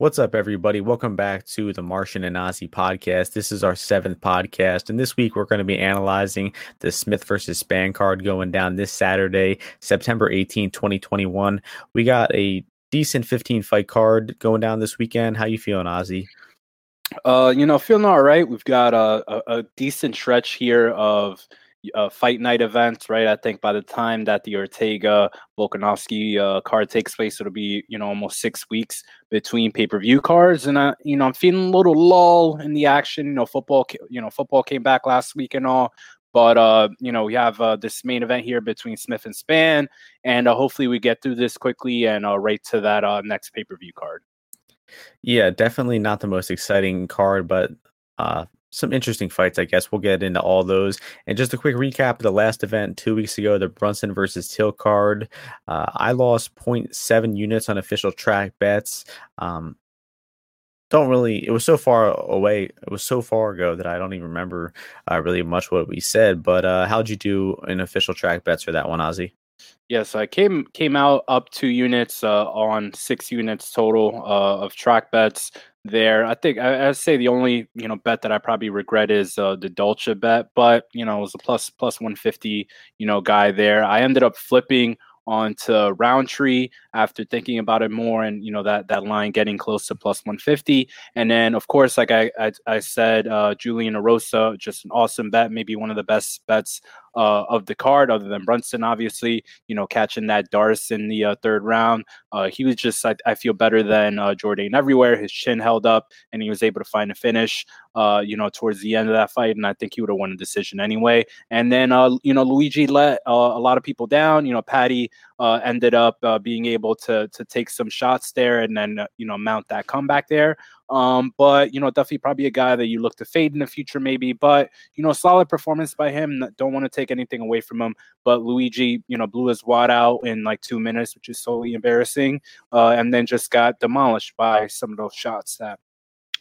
What's up, everybody? Welcome back to the Martian and Ozzy podcast. This is our seventh podcast, and this week we're going to be analyzing the Smith versus Spann card going down this Saturday, September 18, 2021. We got a decent 15 fight card going down this weekend. How you feeling, Ozzy? Uh, you know, feeling all right. We've got a, a, a decent stretch here of uh, fight night events, right? I think by the time that the Ortega Volkanovski uh, card takes place, it'll be you know almost six weeks between pay per view cards, and I you know I'm feeling a little lull in the action. You know, football, you know, football came back last week and all. But uh, you know, we have uh, this main event here between Smith and Spann, and uh, hopefully we get through this quickly and uh, right to that uh, next pay per view card. Yeah, definitely not the most exciting card, but uh, some interesting fights, I guess. We'll get into all those. And just a quick recap of the last event two weeks ago, the Brunson versus Till card. Uh, I lost 0.7 units on official track bets. Um, don't really, it was so far away. It was so far ago that I don't even remember uh, really much what we said. But uh, how'd you do in official track bets for that one, Ozzy? Yes, I came came out up two units uh, on six units total uh, of track bets there. I think I, would say the only you know bet that I probably regret is uh, the Dolce bet, but you know it was a plus plus one fifty you know guy there. I ended up flipping onto Rountree after thinking about it more, and you know that that line getting close to plus 150. And then, of course, like I I, I said, uh, Julian Erosa, just an awesome bet, maybe one of the best bets uh, of the card, other than Brunson, obviously. You know, catching that Darce in the uh, third round, uh, he was just I, I feel better than uh, Jourdain everywhere. His chin held up, and he was able to find a finish. Uh, you know, towards the end of that fight, and I think he would have won a decision anyway. And then, uh, you know, Luigi let a lot of people down. You know, Paddy uh, ended up uh, being able to to take some shots there, and then uh, you know mount that comeback there. Um, but you know, definitely probably a guy that you look to fade in the future, maybe. But you know, solid performance by him. Don't want to take anything away from him. But Luigi, you know, blew his wad out in like two minutes, which is solely embarrassing. Uh, and then just got demolished by some of those shots that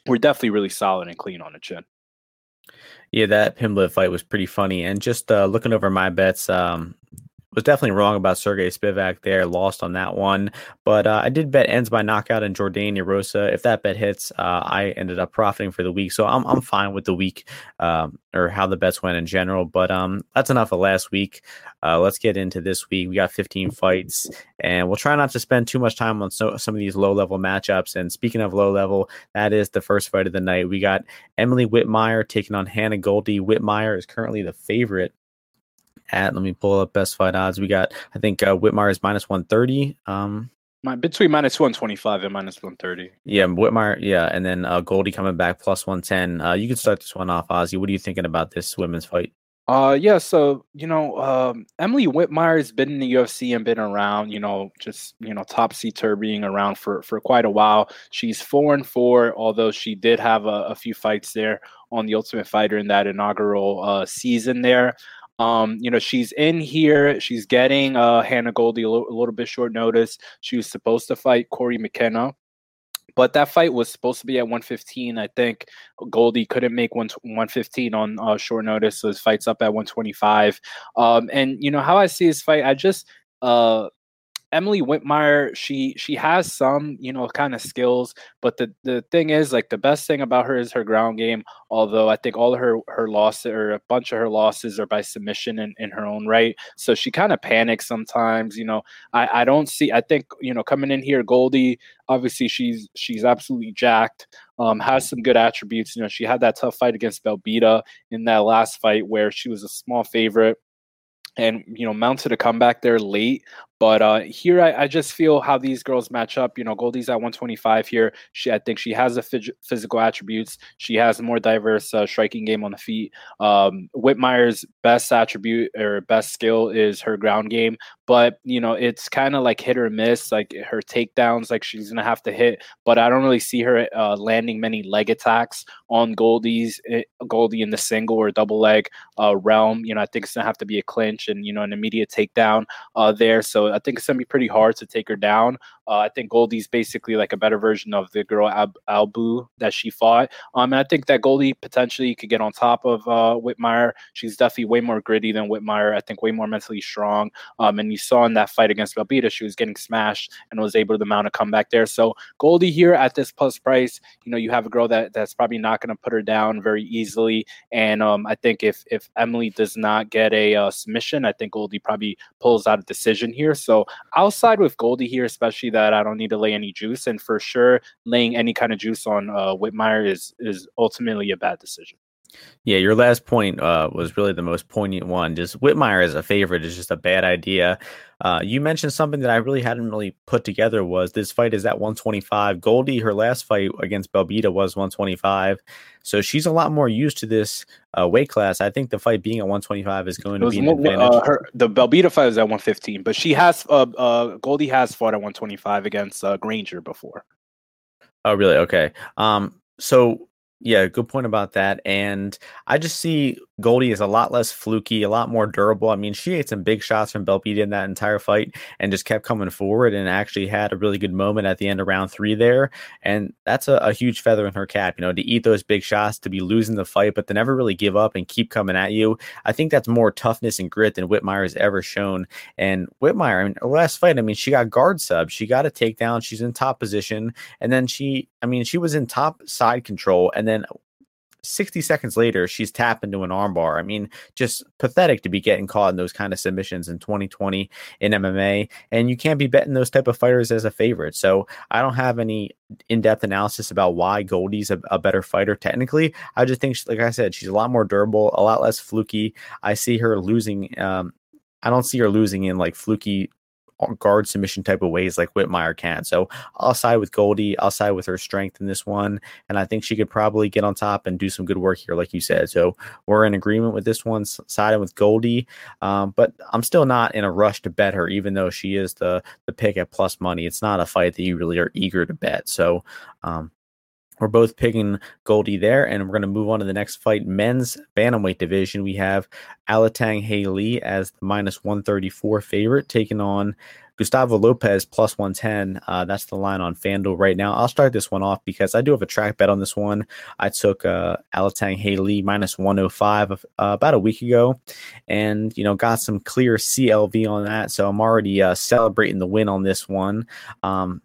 were definitely really solid and clean on the chin. Yeah, that Pimblett fight was pretty funny. And just uh, looking over my bets, um, was definitely wrong about Sergey Spivak there, lost on that one. But uh, I did bet ends by knockout and Jourdain Erosa. If that bet hits, uh, I ended up profiting for the week. So I'm, I'm fine with the week um, or how the bets went in general. But um, that's enough of last week. Uh, let's get into this week. We got 15 fights, and we'll try not to spend too much time on so, some of these low level matchups. And speaking of low level, that is the first fight of the night. We got Emily Whitmire taking on Hannah Goldy. Whitmire is currently the favorite at. Let me pull up best fight odds. We got, I think uh, Whitmire is minus 130. Um, My, between minus 125 and minus 130. Yeah, Whitmire, yeah. And then uh, Goldy coming back plus 110. Uh, you can start this one off, Ozzy. What are you thinking about this women's fight? Uh, yeah, so you know, um, Emily Whitmire has been in the UFC and been around, you know, just you know, topsy turvying around for for quite a while. She's four and four, although she did have a, a few fights there on the Ultimate Fighter in that inaugural uh, season there. Um, you know, she's in here. She's getting uh, Hannah Goldy a little bit short notice. She was supposed to fight Cory McKenna, but that fight was supposed to be at 115. I think Goldy couldn't make one 115 on uh, short notice, so his fight's up at 125. Um, and you know how I see this fight, I just uh, Emily Whitmire, she she has some, you know, kind of skills, but the the thing is, like the best thing about her is her ground game. Although I think all her her losses or a bunch of her losses are by submission in, in her own right. So she kind of panics sometimes. You know, I I don't see. I think you know coming in here, Goldy, Obviously, she's she's absolutely jacked. Um, has some good attributes. You know, she had that tough fight against Belbita in that last fight where she was a small favorite and you know mounted a comeback there late but uh, here, I, I, just feel how these girls match up. You know, Goldy's at 125 here. She, I think she has the phys- physical attributes. She has a more diverse uh, striking game on the feet. Um, Whitmire's best attribute or best skill is her ground game, but you know, it's kind of like hit or miss. Like her takedowns, like she's gonna have to hit, but I don't really see her uh, landing many leg attacks on Goldy's eh, Goldy in the single or double leg uh, realm. You know, I think it's gonna have to be a clinch and you know an immediate takedown uh, there. So I think it's gonna be pretty hard to take her down. Uh, I think Goldy's basically like a better version of the girl Ab- Albu that she fought. Um, and I think that Goldy potentially could get on top of uh, Whitmire. She's definitely way more gritty than Whitmire. I think way more mentally strong. Um, and you saw in that fight against Belbita, she was getting smashed and was able to mount a comeback there. So Goldy here at this plus price, you know, you have a girl that that's probably not to put her down very easily. And um, I think if if Emily does not get a uh, submission, I think Goldy probably pulls out a decision here. So I'll side with Goldy here, especially that I don't need to lay any juice. And for sure, laying any kind of juice on uh, Whitmire is is ultimately a bad decision. Yeah, your last point uh, was really the most poignant one. Just Whitmire as a favorite is just a bad idea. Uh, you mentioned something that I really hadn't really put together was this fight is at 125. Goldy, her last fight against Belbita was 125, so she's a lot more used to this uh, weight class. I think the fight being at 125 is going to be an more, advantage. Uh, her, the Belbita fight was at 115, but she has uh, uh, Goldy has fought at 125 against uh, Granger before. Oh, really? Okay. Um, so yeah, good point about that. And I just see Goldy is a lot less fluky, a lot more durable. I mean, she ate some big shots from Belbita in that entire fight and just kept coming forward and actually had a really good moment at the end of round three there. And that's a, a huge feather in her cap, you know, to eat those big shots, to be losing the fight, but to never really give up and keep coming at you. I think that's more toughness and grit than Whitmire has ever shown. And Whitmire, mean, last fight, I mean, she got guard sub, she got a takedown, she's in top position, and then she, I mean, she was in top side control, and then 60 seconds later, she's tapped into an armbar. I mean, just pathetic to be getting caught in those kind of submissions in 2020 in MMA. And you can't be betting those type of fighters as a favorite. So I don't have any in-depth analysis about why Goldy's a, a better fighter technically. I just think, like I said, she's a lot more durable, a lot less fluky. I see her losing. Um, I don't see her losing in like fluky guard submission type of ways like Whitmire can. So I'll side with Goldy. I'll side with her strength in this one. And I think she could probably get on top and do some good work here, like you said. So we're in agreement with this one, siding with Goldy. Um, but I'm still not in a rush to bet her, even though she is the the pick at plus money. It's not a fight that you really are eager to bet. So um, we're both picking Goldy there, and we're going to move on to the next fight. Men's bantamweight division. We have Alateng Heili as the minus 134 favorite, taking on Gustavo Lopez plus 110. Uh, that's the line on FanDuel right now. I'll start this one off because I do have a track bet on this one. I took uh, Alateng Heili minus 105 uh, about a week ago and, you know, got some clear CLV on that. So I'm already uh, celebrating the win on this one. Um,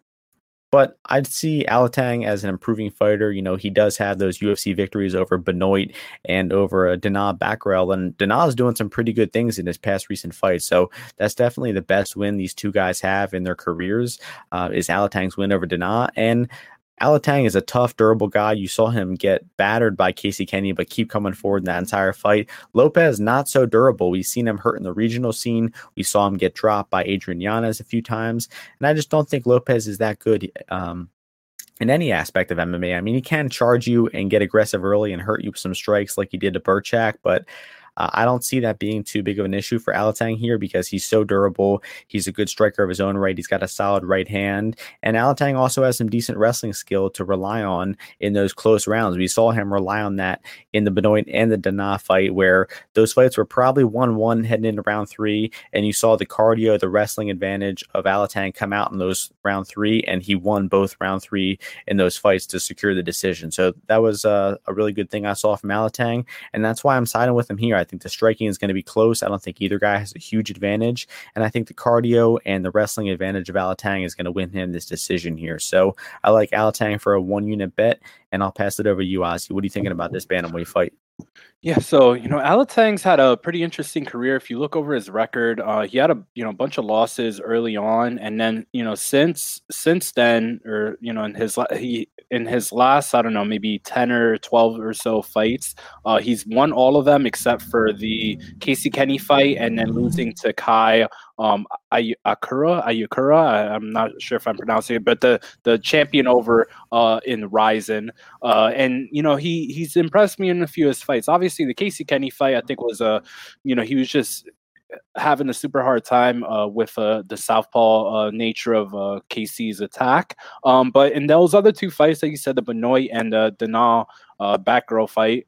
but I'd see Alateng as an improving fighter. You know, he does have those UFC victories over Benoit and over uh, Dana Batgerel, and Dana is doing some pretty good things in his past recent fights. So that's definitely the best win these two guys have in their careers. Uh, is Alateng's win over Dana, and Alateng is a tough, durable guy. You saw him get battered by Casey Kenney, but keep coming forward in that entire fight. Lopez, not so durable. We've seen him hurt in the regional scene. We saw him get dropped by Adrian Yanez a few times. And I just don't think Lopez is that good um, in any aspect of MMA. I mean, he can charge you and get aggressive early and hurt you with some strikes like he did to Burchak, but uh, I don't see that being too big of an issue for Alateng here because he's so durable. He's a good striker of his own right. He's got a solid right hand. And Alateng also has some decent wrestling skill to rely on in those close rounds. We saw him rely on that in the Benoit and the Dana fight, where those fights were probably 1 1 heading into round three. And you saw the cardio, the wrestling advantage of Alateng come out in those round three. And he won both round three in those fights to secure the decision. So that was uh, a really good thing I saw from Alateng. And that's why I'm siding with him here. I think the striking is going to be close. I don't think either guy has a huge advantage. And I think the cardio and the wrestling advantage of Alateng is going to win him this decision here. So I like Alateng for a one unit bet. And I'll pass it over to you, Ozzy. What are you thinking about this Bantamweight fight? Yeah, so you know, Alateng's had a pretty interesting career. If you look over his record, uh, he had a you know bunch of losses early on, and then you know since since then, or you know in his he in his last I don't know maybe ten or twelve or so fights, uh, he's won all of them except for the Casey Kenney fight, and then losing to Kai um Ay- Akura Ayukura. I, am not sure if I'm pronouncing it, but the the champion over uh in Rizin. Uh and you know he he's impressed me in a few of his fights. Obviously the Casey Kenney fight I think was a uh, you know he was just having a super hard time uh, with uh, the southpaw uh, nature of uh, Casey's attack. Um, but in those other two fights, like you said, the Benoit and the Dana uh, Batgerel fight,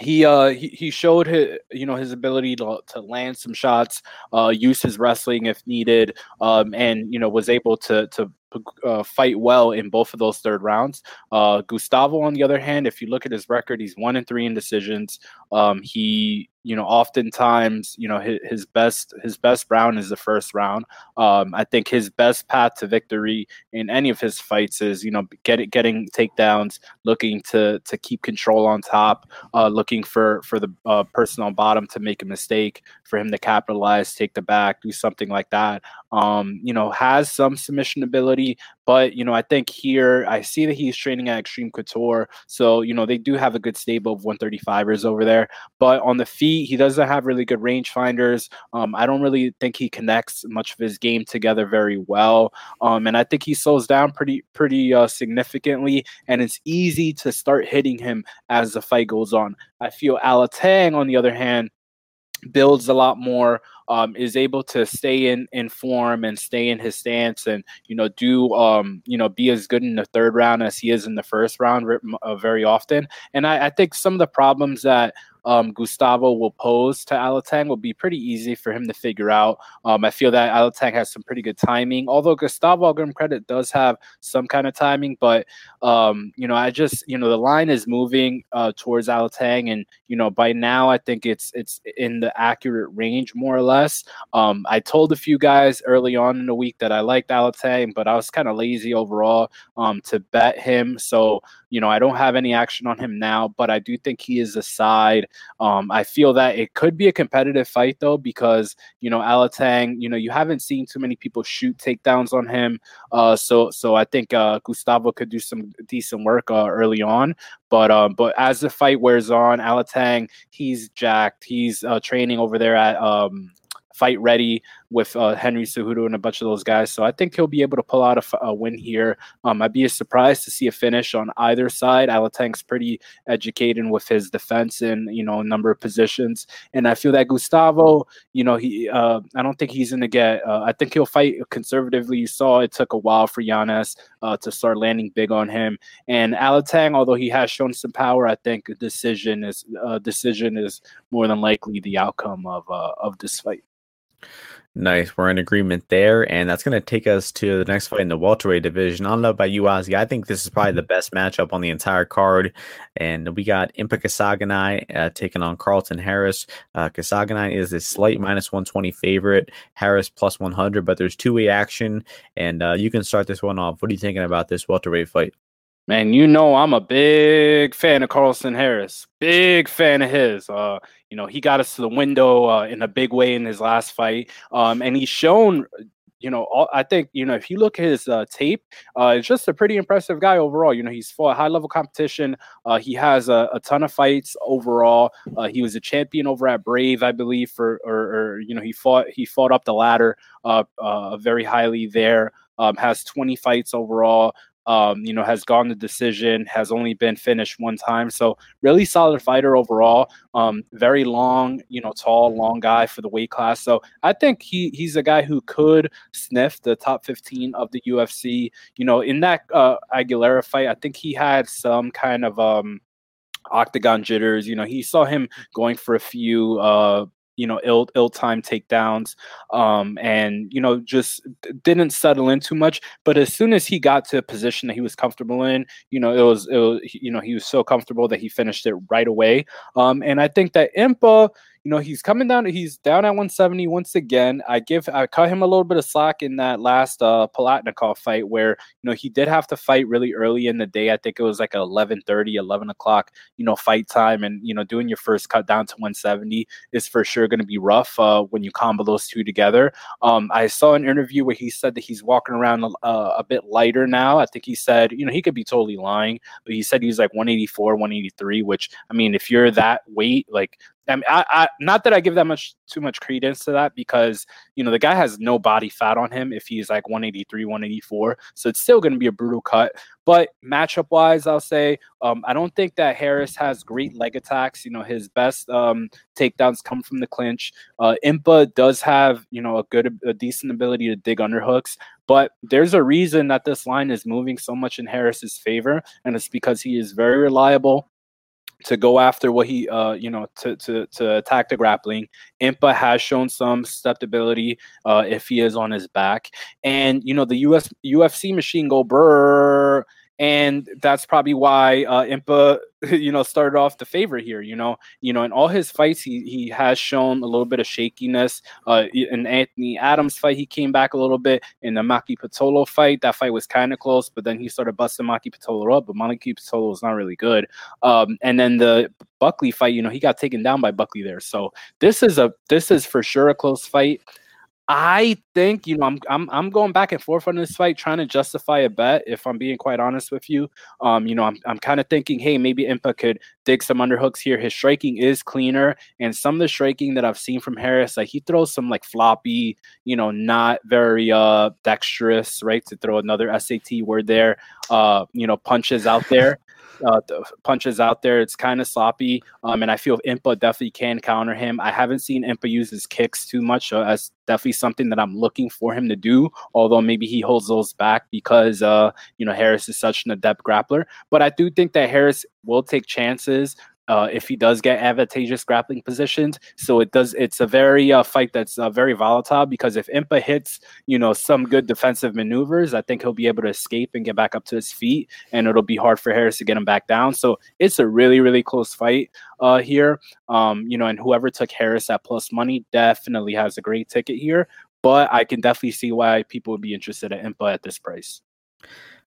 he uh he, he showed his you know his ability to, to land some shots uh use his wrestling if needed um and you know was able to to uh, fight well in both of those third rounds. Uh, Gustavo, on the other hand, if you look at his record, he's one and three in decisions. Um, he, you know, oftentimes, you know, his, his, best his best round is the first round. Um, I think his best path to victory in any of his fights is, you know, get getting takedowns, looking to to keep control on top, uh, looking for for the uh, person on bottom to make a mistake, for him to capitalize, take the back, do something like that. Um, you know, has some submission ability, but you know, I think here I see that he's training at Extreme Couture, so you know they do have a good stable of 135ers over there. But on the feet, he doesn't have really good range finders. Um, I don't really think he connects much of his game together very well, um, and I think he slows down pretty pretty uh, significantly, and it's easy to start hitting him as the fight goes on. I feel Alateng, on the other hand, builds a lot more um, is able to stay in in form and stay in his stance and you know do um, you know be as good in the third round as he is in the first round uh, very often. And I, I think some of the problems that um, Gustavo will pose to Alateng will be pretty easy for him to figure out. Um, I feel that Alateng has some pretty good timing, although Gustavo, him credit, does have some kind of timing. But, um, you know, I just, you know, the line is moving uh, towards Alateng, And, you know, by now I think it's it's in the accurate range more or less. Um, I told a few guys early on in the week that I liked Alateng, but I was kind of lazy overall um, to bet him. So, you know, I don't have any action on him now, but I do think he is a side. Um, I feel that it could be a competitive fight though, because you know Alateng, you know, you haven't seen too many people shoot takedowns on him. Uh, so so I think uh, Gustavo could do some decent work uh, early on. But um, but as the fight wears on, Alateng, he's jacked. He's uh, training over there at um, fight ready with uh, Henry Cejudo and a bunch of those guys. So I think he'll be able to pull out a, a win here. Um, I'd be surprised to see a finish on either side. Alateng's pretty educated with his defense in you know a number of positions, and I feel that Gustavo, you know, he uh, I don't think he's gonna get. Uh, I think he'll fight conservatively. You saw it took a while for Yanez uh, to start landing big on him, and Alateng, although he has shown some power, I think decision is decision is more than likely the outcome of uh, of this fight. Nice. We're in agreement there. And that's going to take us to the next fight in the welterweight division. I don't know about you, Ozzy. I think this is probably the best matchup on the entire card. And we got Impa Kasanganay uh, taking on Carlston Harris. Uh, Kasanganay is a slight minus 120 favorite, Harris plus 100, but there's two way action. And uh, you can start this one off. What are you thinking about this welterweight fight? Man, you know I'm a big fan of Carlston Harris. Big fan of his. Uh, you know, he got us to the window uh, in a big way in his last fight. Um, and he's shown you know, all, I think you know if you look at his uh, tape, uh, it's just a pretty impressive guy overall. You know, he's fought high level competition. Uh, he has a, a, ton of fights overall. Uh, he was a champion over at Brave, I believe, for or, or you know he fought he fought up the ladder uh, very highly there. Um, has 20 fights overall um, you know, has gone the decision, has only been finished one time. So really solid fighter overall. Um, very long, you know, tall, long guy for the weight class. So I think he he's a guy who could sniff the top 15 of the UFC. You know, in that uh, Aguilera fight, I think he had some kind of um octagon jitters. You know, he saw him going for a few uh you know ill ill time takedowns um and you know just didn't settle in too much but as soon as he got to a position that he was comfortable in you know it was it was you know he was so comfortable that he finished it right away um and i think that impa you know, he's coming down. He's down at 170 once again. I give I cut him a little bit of slack in that last uh Palatnikov fight where you know he did have to fight really early in the day. I think it was like 11 30, 11 o'clock, you know, fight time. And you know, doing your first cut down to 170 is for sure going to be rough uh, when you combo those two together. Um, I saw an interview where he said that he's walking around uh, a bit lighter now. I think he said, you know, he could be totally lying, but he said he's like 184, 183, which I mean, if you're that weight, like I mean, I, I, not that I give that much too much credence to that because you know the guy has no body fat on him if he's like 183, 184, so it's still going to be a brutal cut. But matchup wise, I'll say um, I don't think that Harris has great leg attacks. You know, his best um, takedowns come from the clinch. Uh, Impa does have you know a good, a decent ability to dig under hooks, but there's a reason that this line is moving so much in Harris's favor, and it's because he is very reliable to go after what he uh you know to to to attack the grappling. Impa has shown some susceptibility uh if he is on his back. And you know the us ufc machine go brr and that's probably why uh, Impa, you know, started off the favorite here. You know, you know, in all his fights, he he has shown a little bit of shakiness. Uh, in Anthony Adams fight, he came back a little bit. In the Maki Pitolo fight, that fight was kind of close, but then he started busting Maki Pitolo up. But Maki Pitolo is not really good. Um, and then the Buckley fight, you know, he got taken down by Buckley there. So this is a this is for sure a close fight. I think you know I'm I'm I'm going back and forth on this fight, trying to justify a bet. If I'm being quite honest with you, um, you know I'm I'm kind of thinking, hey, maybe Impa could dig some underhooks here. His striking is cleaner, and some of the striking that I've seen from Harris, like he throws some like floppy, you know, not very uh dexterous, right? To throw another SAT word there, uh, you know, punches out there uh, punches out there. It's kind of sloppy, um, and I feel Impa definitely can counter him. I haven't seen Impa use his kicks too much, so that's definitely something that I'm looking for him to do. Although maybe he holds those back because uh, you know Harris is such an adept grappler. But I do think that Harris will take chances uh, if he does get advantageous grappling positions. So it does. It's a very uh, fight that's uh, very volatile because if Impa hits, you know, some good defensive maneuvers, I think he'll be able to escape and get back up to his feet, and it'll be hard for Harris to get him back down. So it's a really, really close fight uh, here. Um, you know, and whoever took Harris at plus money definitely has a great ticket here. But I can definitely see why people would be interested in Impa at this price.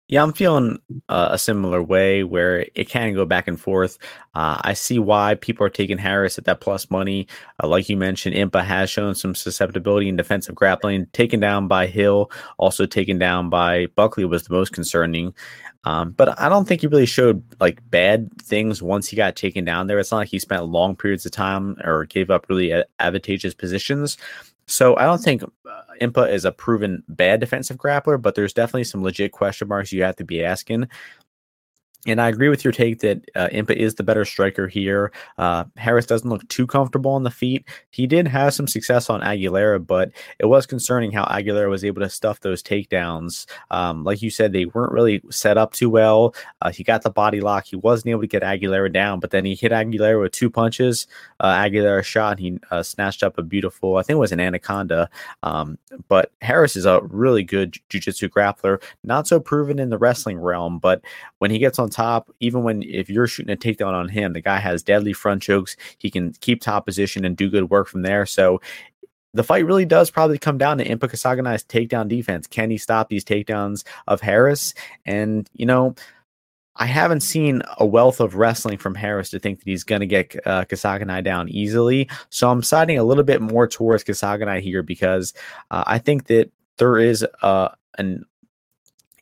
Yeah, I'm feeling uh, a similar way where it can go back and forth. Uh, I see why people are taking Harris at that plus money. Uh, like you mentioned, Impa has shown some susceptibility in defensive grappling. Taken down by Hill, also taken down by Buckley was the most concerning. Um, but I don't think he really showed like bad things once he got taken down there. It's not like he spent long periods of time or gave up really advantageous positions. So I don't think Impa is a proven bad defensive grappler, but there's definitely some legit question marks you have to be asking. And I agree with your take that uh, Impa is the better striker here. Uh, Harris doesn't look too comfortable on the feet. He did have some success on Aguilera, but it was concerning how Aguilera was able to stuff those takedowns. Um, like you said, they weren't really set up too well. Uh, he got the body lock. He wasn't able to get Aguilera down, but then he hit Aguilera with two punches. Uh, Aguilera shot. And he uh, snatched up a beautiful, I think it was an anaconda. Um, but Harris is a really good jiu-jitsu grappler. Not so proven in the wrestling realm, but when he gets on top, even when if you're shooting a takedown on him, the guy has deadly front chokes. He can keep top position and do good work from there. So the fight really does probably come down to Impa Kasanganay's takedown defense. Can he stop these takedowns of Harris? And, you know, I haven't seen a wealth of wrestling from Harris to think that he's going to get uh, Kasanganay down easily. So I'm siding a little bit more towards Kasanganay here because uh, I think that there is uh, an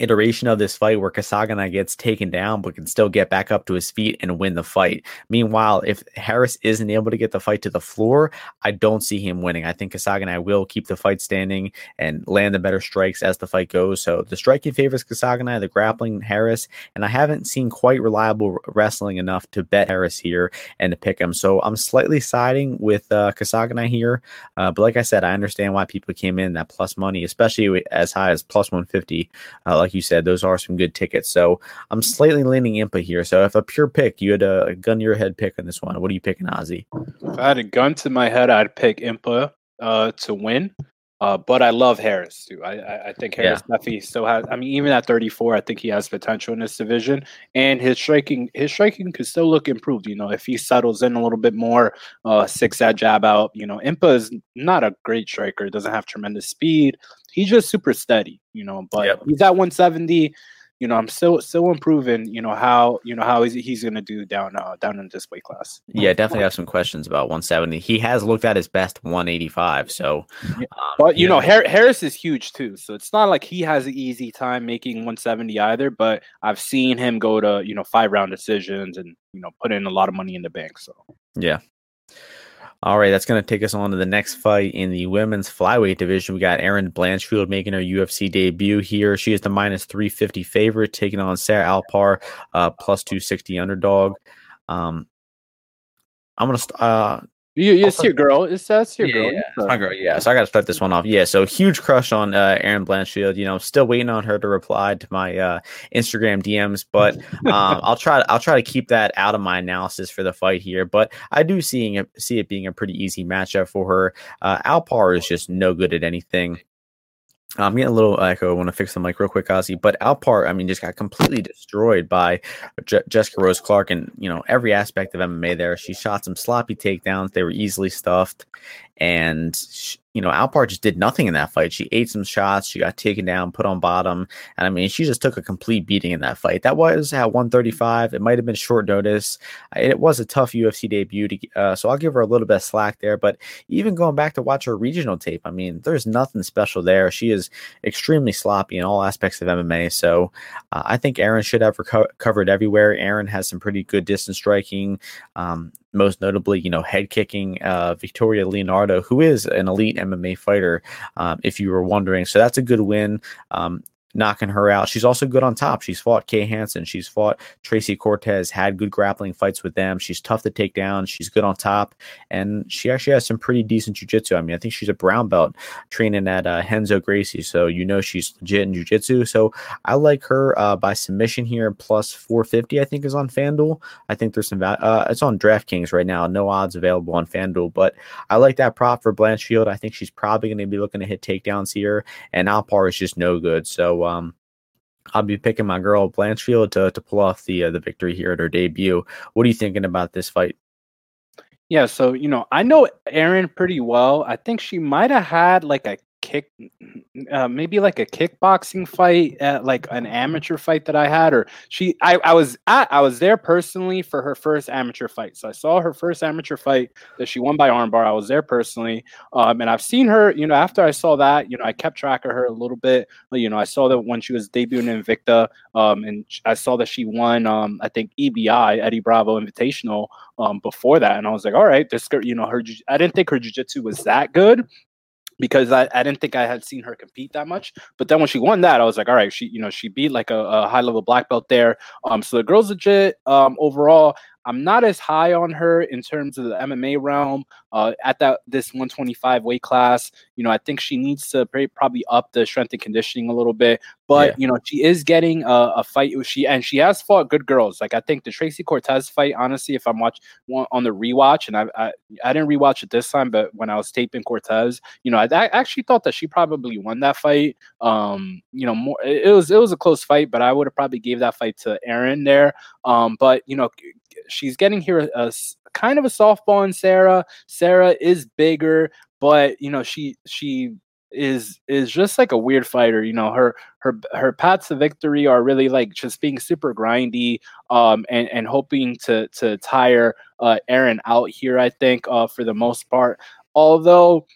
iteration of this fight where Kasanganay gets taken down but can still get back up to his feet and win the fight. Meanwhile, if Harris isn't able to get the fight to the floor, I don't see him winning. I think Kasanganay will keep the fight standing and land the better strikes as the fight goes. So the striking favors Kasanganay, the grappling Harris, and I haven't seen quite reliable wrestling enough to bet Harris here and to pick him. So I'm slightly siding with uh, Kasanganay here. Uh, but like I said, I understand why people came in that plus money, especially as high as plus 150. Uh, like you said, those are some good tickets. So I'm slightly leaning Impa here. So if a pure pick, you had a gun to your head pick on this one, what are you picking, Ozzy? If I had a gun to my head, I'd pick Impa uh, to win. Uh, but I love Harris too. I, I, think Harris yeah. definitely still has. I mean, even at 34, I think he has potential in this division, and his striking, his striking could still look improved. You know, if he settles in a little bit more, uh, six that jab out. You know, Impa is not a great striker. Doesn't have tremendous speed. He's just super steady. You know, but yep. he's at 170 you know, I'm still still improving. You know how you know how he's he's going to do down uh, down in this weight class. Yeah, definitely have some questions about 170. He has looked at his best 185. So, um, but you, you know, know Harris is huge too. So it's not like he has an easy time making 170 either. But I've seen him go to you know five round decisions and you know put in a lot of money in the bank. So yeah. All right, that's going to take us on to the next fight in the women's flyweight division. We got Erin Blanchfield making her UFC debut here. She is the minus 350 favorite, taking on Sarah Alpar, uh, plus 260 underdog. Um, I'm going to uh, You, it's your girl. It's that's your yeah, girl. Yeah, it's my girl. Yeah. So I got to start this one off. Yeah. So huge crush on uh, Erin Blanchfield. You know, still waiting on her to reply to my uh, Instagram DMs, but um, I'll try. I'll try to keep that out of my analysis for the fight here. But I do seeing it, see it being a pretty easy matchup for her. Uh, Alpar is just no good at anything. I'm getting a little echo. I want to fix the mic real quick, Ozzy. But Alpar, I mean, just got completely destroyed by Je- Jessica Rose Clark and, you know, every aspect of MMA there. She shot some sloppy takedowns. They were easily stuffed. And she, you know, Alpar just did nothing in that fight. She ate some shots. She got taken down, put on bottom. And I mean, she just took a complete beating in that fight. That was at 135. It might have been short notice. It was a tough UFC debut. To, uh, so I'll give her a little bit of slack there. But even going back to watch her regional tape, I mean, there's nothing special there. She is extremely sloppy in all aspects of MMA. So uh, I think Erin should have reco- covered everywhere. Erin has some pretty good distance striking. Um, most notably, you know, head kicking uh, Victoria Leonardo, who is an elite MMA fighter, um, if you were wondering. So that's a good win. Um, knocking her out. She's also good on top. She's fought Kay Hansen. She's fought Tracy Cortez, had good grappling fights with them. She's tough to take down. She's good on top. And she actually has some pretty decent jiu-jitsu. I mean, I think she's a brown belt training at uh, Renzo Gracie. So you know she's legit in jiu-jitsu. So I like her uh, by submission here. Plus 450, I think, is on FanDuel. I think there's some, uh, it's on DraftKings right now. No odds available on FanDuel. But I like that prop for Blanchfield. I think she's probably going to be looking to hit takedowns here. And Alpar is just no good. So um, I'll be picking my girl Blanchfield to to pull off the uh, the victory here at her debut. What are you thinking about this fight? Yeah, so you know, I know Erin pretty well. I think she might have had like a kick uh, maybe like a kickboxing fight at like an amateur fight that I had or she I, I was at I was there personally for her first amateur fight. So I saw her first amateur fight that she won by armbar. I was there personally um, and I've seen her you know after I saw that you know I kept track of her a little bit. You know I saw that when she was debuting in Invicta um, and I saw that she won um, I think EBI Eddie Bravo Invitational um, before that and I was like all right this girl, you know her I didn't think her jiu-jitsu was that good because I, I didn't think I had seen her compete that much. But then when she won that, I was like, all right, she you know she beat like a, a high level black belt there. Um, so the girl's legit. Um, overall, I'm not as high on her in terms of the MMA realm. Uh, at that this 125 weight class, you know, I think she needs to probably up the strength and conditioning a little bit. But yeah. you know, she is getting a, a, fight. She and she has fought good girls. Like I think the Tracy Cortez fight. Honestly, if I'm watching on the rewatch, and I, I, I didn't rewatch it this time, but when I was taping Cortez, you know, I, I actually thought that she probably won that fight. Um, you know, more it was it was a close fight, but I would have probably gave that fight to Erin there. Um, but you know, she's getting here a, a kind of a softball in Sarah. Sarah is bigger, but you know she she is is just like a weird fighter. You know her her her paths to victory are really like just being super grindy, um, and and hoping to to tire uh, Erin out here. I think uh, for the most part, although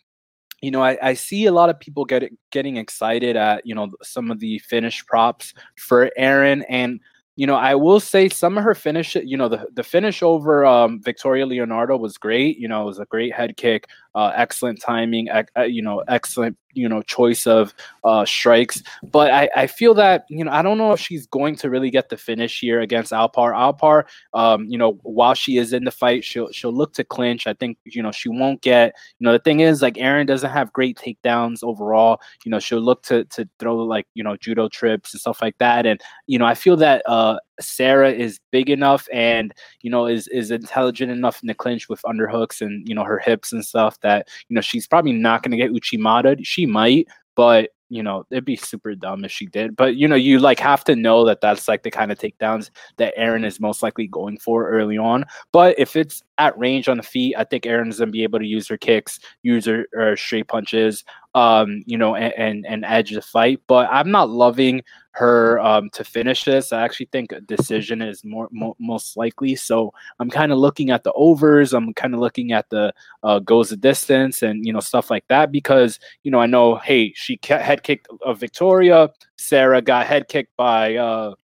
you know, I, I, see a lot of people get getting excited at you know some of the finish props for Erin, and you know, I will say some of her finish, you know, the, the finish over um, Victoria Leonardo was great. You know, it was a great head kick, uh, excellent timing, ec- uh, you know, excellent, you know, choice of uh, strikes. But I, I feel that, you know, I don't know if she's going to really get the finish here against Alpar. Alpar, um, you know, while she is in the fight, she'll she'll look to clinch. I think, you know, she won't get, you know, the thing is like Erin doesn't have great takedowns overall. You know, she'll look to to throw like, you know, judo trips and stuff like that. And, you know, I feel that uh Sarah is big enough and you know is is intelligent enough in the clinch with underhooks and you know her hips and stuff that you know she's probably not going to get Uchimata. She might, but you know it'd be super dumb if she did. But you know you like have to know that that's like the kind of takedowns that Erin is most likely going for early on. But if it's at range on the feet, I think Erin's gonna be able to use her kicks, use her, her straight punches, um, you know, and, and, and edge the fight. But I'm not loving her um, to finish this. I actually think a decision is more mo- most likely. So I'm kind of looking at the overs. I'm kind of looking at the uh, goes the distance and you know stuff like that because you know I know hey she head kicked uh, Victoria. Sarah got head kicked by uh,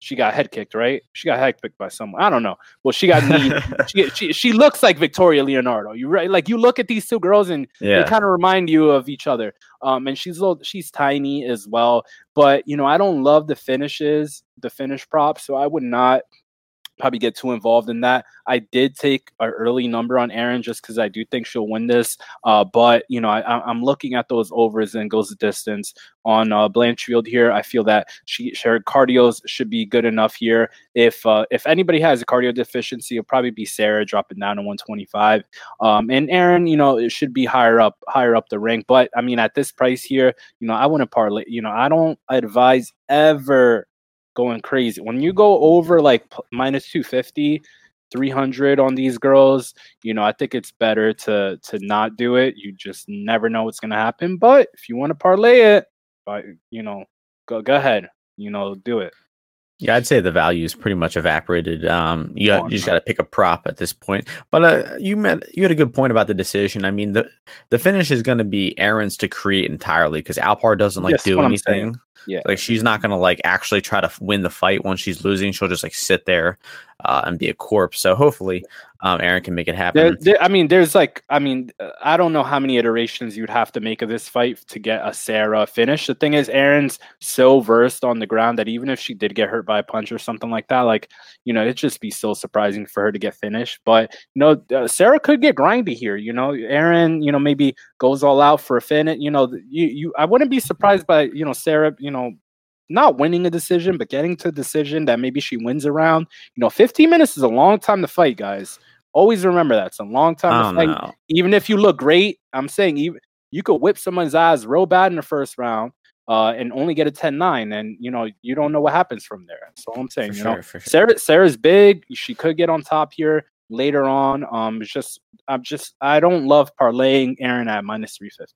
she got head kicked, right? She got head kicked by someone. I don't know. Well, she got knee. she, she she looks like Victoria Leonardo. You right? Like you look at these two girls and yeah. they kind of remind you of each other. Um, and she's little, she's tiny as well. But you know, I don't love the finishes, the finish props, so I would not probably get too involved in that. I did take an early number on Erin just because I do think she'll win this. Uh, but you know, I, am looking at those overs and goes the distance on uh, Blanchfield here. I feel that she her cardios should be good enough here. If uh, if anybody has a cardio deficiency, it'll probably be Sarah dropping down to 125. Um, and Erin, you know, it should be higher up higher up the rank. But I mean, at this price here, you know, I wouldn't parlay. You know, I don't advise ever going crazy. When you go over like minus 250, 300 on these girls, you know, I think it's better to to not do it. You just never know what's going to happen, but if you want to parlay it, but you know, go go ahead, you know, do it. Yeah, I'd say the value is pretty much evaporated. Um, you, got, you just got to pick a prop at this point. But uh, you met you had a good point about the decision. I mean, the the finish is going to be Erin's to create entirely because Alpar doesn't like yes, do anything. Yeah, like she's not going to like actually try to win the fight when she's losing. She'll just like sit there uh, and be a corpse. So hopefully, um, Erin can make it happen. There, there, I mean, there's like, I mean, I don't know how many iterations you'd have to make of this fight to get a Sarah finish. The thing is, Erin's so versed on the ground that even if she did get hurt by a punch or something like that, like, you know, it'd just be so surprising for her to get finished. But, you know, uh, Sarah could get grindy here. You know, Erin, you know, maybe goes all out for a finish. You know, you, you, I wouldn't be surprised by, you know, Sarah, you know, not winning a decision, but getting to a decision that maybe she wins around. You know, 15 minutes is a long time to fight, guys. Always remember that. It's a long time to fight. Know. Even if you look great, I'm saying even you could whip someone's eyes real bad in the first round uh, and only get a 10-9 and you know you don't know what happens from there. So I'm saying, for you sure, know, sure. Sarah Sarah's big. She could get on top here later on. Um it's just I'm just I don't love parlaying Erin at minus 350.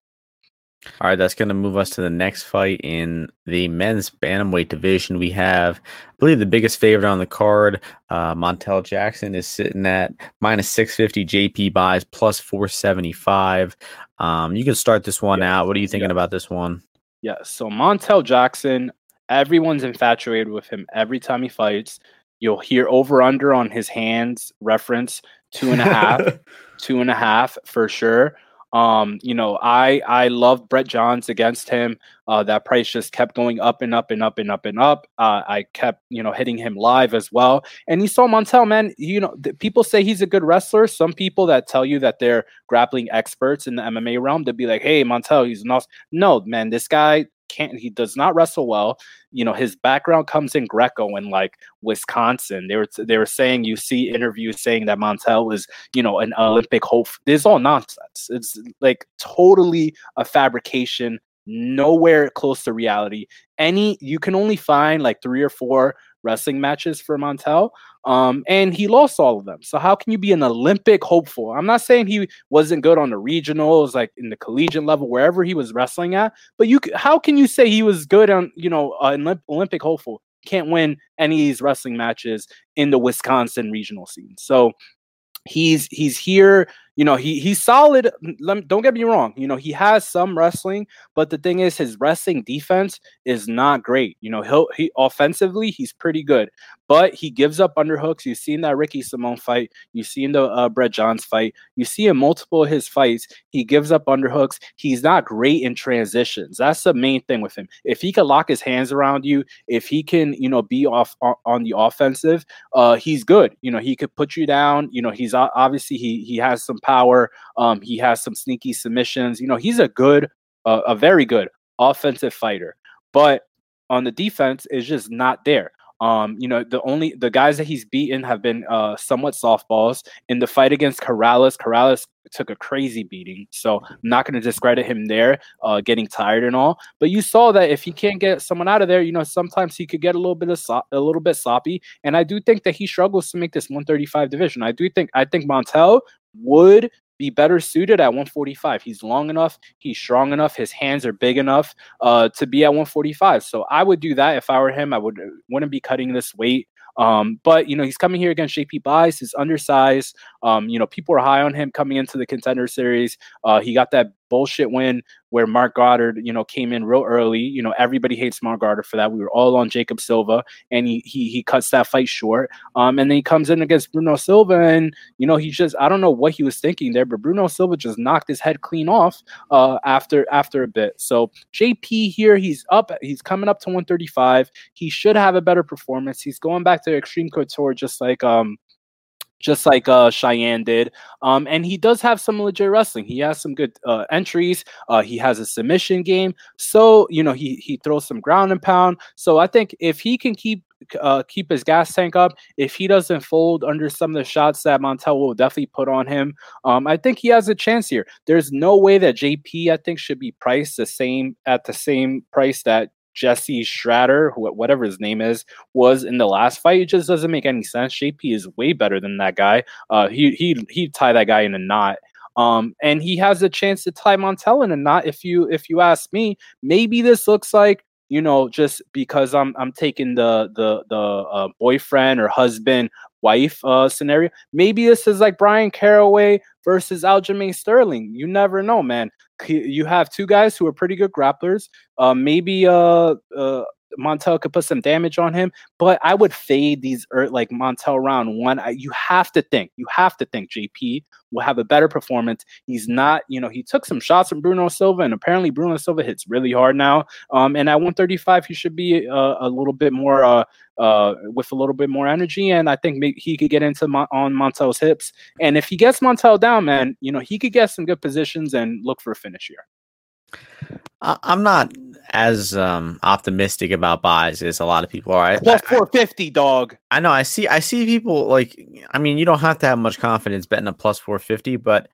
All right, that's going to move us to the next fight in the men's bantamweight division. We have, I believe, the biggest favorite on the card. Uh, Montel Jackson is sitting at minus 650. JP Buys plus 475. Um, you can start this one yeah. out. What are you thinking yeah. about this one? Yeah, so Montel Jackson, everyone's infatuated with him every time he fights. You'll hear over under on his hands reference two and a half, two and a half for sure. Um, you know, I I loved Brett Johns against him. Uh, that price just kept going up and up and up and up and up. Uh, I kept you know hitting him live as well. And you saw Montel, man. You know, th- people say he's a good wrestler. Some people that tell you that they're grappling experts in the MMA realm, they'll be like, "Hey, Montel, he's not." No, man, this guy can't he does not wrestle well. You know, his background comes in Greco in like Wisconsin. They were they were saying you see interviews saying that Montel was, you know, an Olympic hope. This is all nonsense. It's like totally a fabrication, nowhere close to reality. Any you can only find like three or four wrestling matches for Montel. Um, and he lost all of them. So how can you be an Olympic hopeful? I'm not saying he wasn't good on the regionals, like in the collegiate level, wherever he was wrestling at. But you, how can you say he was good on, you know, uh, an Olympic hopeful? Can't win any of these wrestling matches in the Wisconsin regional scene. So he's he's here you know he he's solid. Don't get me wrong you know he has some wrestling but the thing is his wrestling defense is not great. You know he'll he offensively he's pretty good but he gives up underhooks. You've seen that ricky simone fight. You've seen the uh, brett johns fight. You see in multiple of his fights he gives up underhooks. He's not great in transitions. That's the main thing with him. If he can lock his hands around you if he can you know be off on, on the offensive uh he's good. You know he could put you down. You know he's obviously he he has some power. Um, he has some sneaky submissions. You know, he's a good, uh, a very good offensive fighter, but on the defense is just not there. Um, you know, the only the guys that he's beaten have been uh, somewhat softballs. In the fight against Colares, Colares took a crazy beating, so I'm not going to discredit him there, uh, getting tired and all. But you saw that if he can't get someone out of there, you know, sometimes he could get a little bit of so- a little bit sloppy. And I do think that he struggles to make this 135 division. I do think I think Montel would be better suited at 145. He's long enough, he's strong enough, his hands are big enough uh, to be at 145. So I would do that if I were him. I would uh, wouldn't be cutting this weight. Um, but you know, he's coming here against JP Buys. He's undersized. Um, you know, people are high on him coming into the contender series. Uh, he got that bullshit win where Mark Goddard, you know, came in real early. You know, everybody hates Mark Goddard for that. We were all on Jacob Silva, and he he, he cuts that fight short. Um, and then he comes in against Bruno Silva, and you know, he just I don't know what he was thinking there, but Bruno Silva just knocked his head clean off uh, after after a bit. So JP here, he's up, he's coming up to 135. He should have a better performance. He's going back to Extreme Couture, just like um just like uh, Cheyenne did. Um, and he does have some legit wrestling. He has some good uh, entries. Uh, he has a submission game. So you know he he throws some ground and pound. So I think if he can keep uh, keep his gas tank up, if he doesn't fold under some of the shots that Montel will definitely put on him, um, I think he has a chance here. There's no way that JP I think should be priced the same at the same price that Jesse Schrader, whatever his name is, was in the last fight. It just doesn't make any sense. JP is way better than that guy. Uh, he he he tie that guy in a knot. Um, and he has a chance to tie Montel in a knot. If you if you ask me, maybe this looks like you know just because I'm I'm taking the the the uh, boyfriend or husband wife uh, scenario. Maybe this is like Bryan Caraway versus Aljamain Sterling. You never know, man. You have two guys who are pretty good grapplers. Uh, maybe uh, uh, Montel could put some damage on him, but I would fade these er, like Montel round one. I, you have to think, you have to think JP will have a better performance. He's not, you know, he took some shots from Bruno Silva, and apparently Bruno Silva hits really hard now. Um, and at 135, he should be uh, a little bit more uh, uh, with a little bit more energy, and I think he could get into Mon- on Montel's hips. And if he gets Montel down, man, you know, he could get some good positions and look for a finish here. I'm not as um, optimistic about Buys as a lot of people are. Plus four fifty, dog. I know. I see. I see people like. I mean, you don't have to have much confidence betting a plus four fifty, but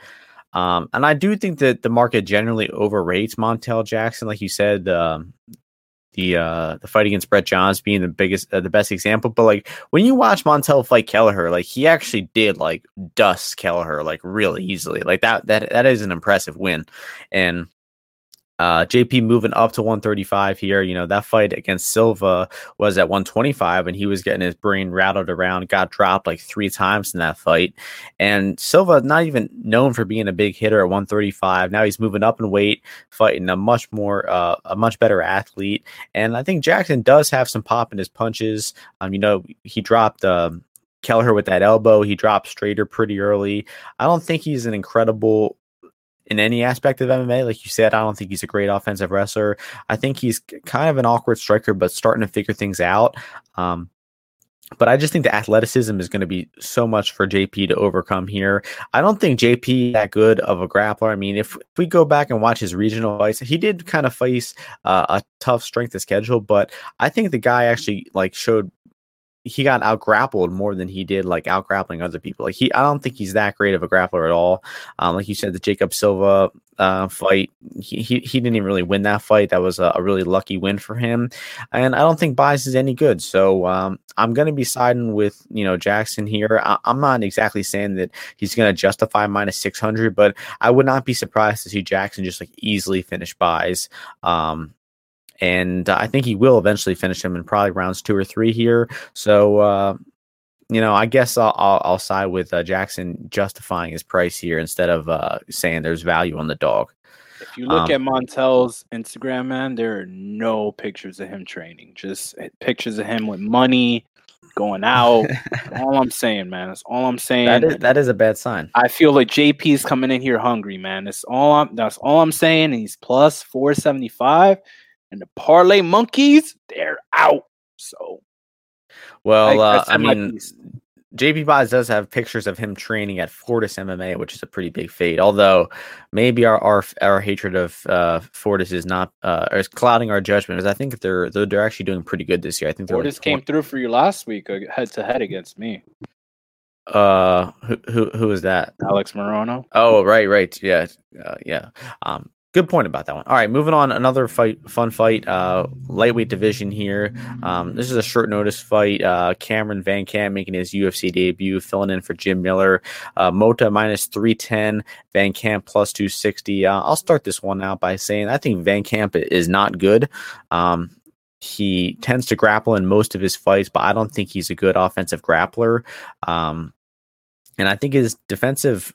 um, and I do think that the market generally overrates Montel Jackson, like you said. Um, the uh the fight against Brett Johns being the biggest uh, the best example but like when you watch Montel fight Kelleher like he actually did like dust Kelleher like really easily like that that that is an impressive win and uh, JP moving up to 135 here. You know, that fight against Silva was at 125 and he was getting his brain rattled around, got dropped like three times in that fight. And Silva, not even known for being a big hitter at 135. Now he's moving up in weight, fighting a much more, uh, a much better athlete. And I think Jackson does have some pop in his punches. Um, you know, he dropped, um, Kelleher with that elbow. He dropped Strader pretty early. I don't think he's an incredible in any aspect of MMA. Like you said, I don't think he's a great offensive wrestler. I think he's kind of an awkward striker, but starting to figure things out. Um, but I just think the athleticism is going to be so much for JP to overcome here. I don't think JP that good of a grappler. I mean, if, if we go back and watch his regional fights, he did kind of face uh, a tough strength of schedule, but I think the guy actually like showed he got out grappled more than he did like out grappling other people. Like he, I don't think he's that great of a grappler at all. Um, like you said, the Jacob Silva uh, fight, he, he he didn't even really win that fight. That was a, a really lucky win for him, and I don't think Buys is any good. So um, I'm going to be siding with you know Jackson here. I, am not exactly saying that he's going to justify minus 600, but I would not be surprised to see Jackson just like easily finish Buys. Um, and I think he will eventually finish him in probably rounds two or three here. So, uh, you know, I guess I'll, I'll, I'll side with uh, Jackson justifying his price here instead of uh, saying there's value on the dog. If you look um, at Montel's Instagram, man, there are no pictures of him training. Just eh, pictures of him with money, going out. all I'm saying, man. That's all I'm saying. That is that is a bad sign. I feel like JP's coming in here hungry, man. That's all I'm. That's all I'm saying. He's plus four seventy five and the parlay monkeys, they're out. So, well, I, uh, I mean, JP Buys does have pictures of him training at Fortis MMA, which is a pretty big fade. Although maybe our our, our hatred of uh, Fortis is not uh, is clouding our judgment, because I think they're, they're they're actually doing pretty good this year. I think Fortis like came through for you last week, head to head against me. Uh, who who who is that? Alex Morono. Oh, right, right, yeah, uh, yeah. Um, Good point about that one. All right, moving on. Another fight, fun fight, uh, lightweight division here. Um, this is a short notice fight. Uh, Cameron Van Camp making his UFC debut, filling in for Jim Miller. Uh, Mota minus 310, Van Camp plus 260. Uh, I'll start this one out by saying I think Van Camp is not good. Um, he tends to grapple in most of his fights, but I don't think he's a good offensive grappler. Um, and I think his defensive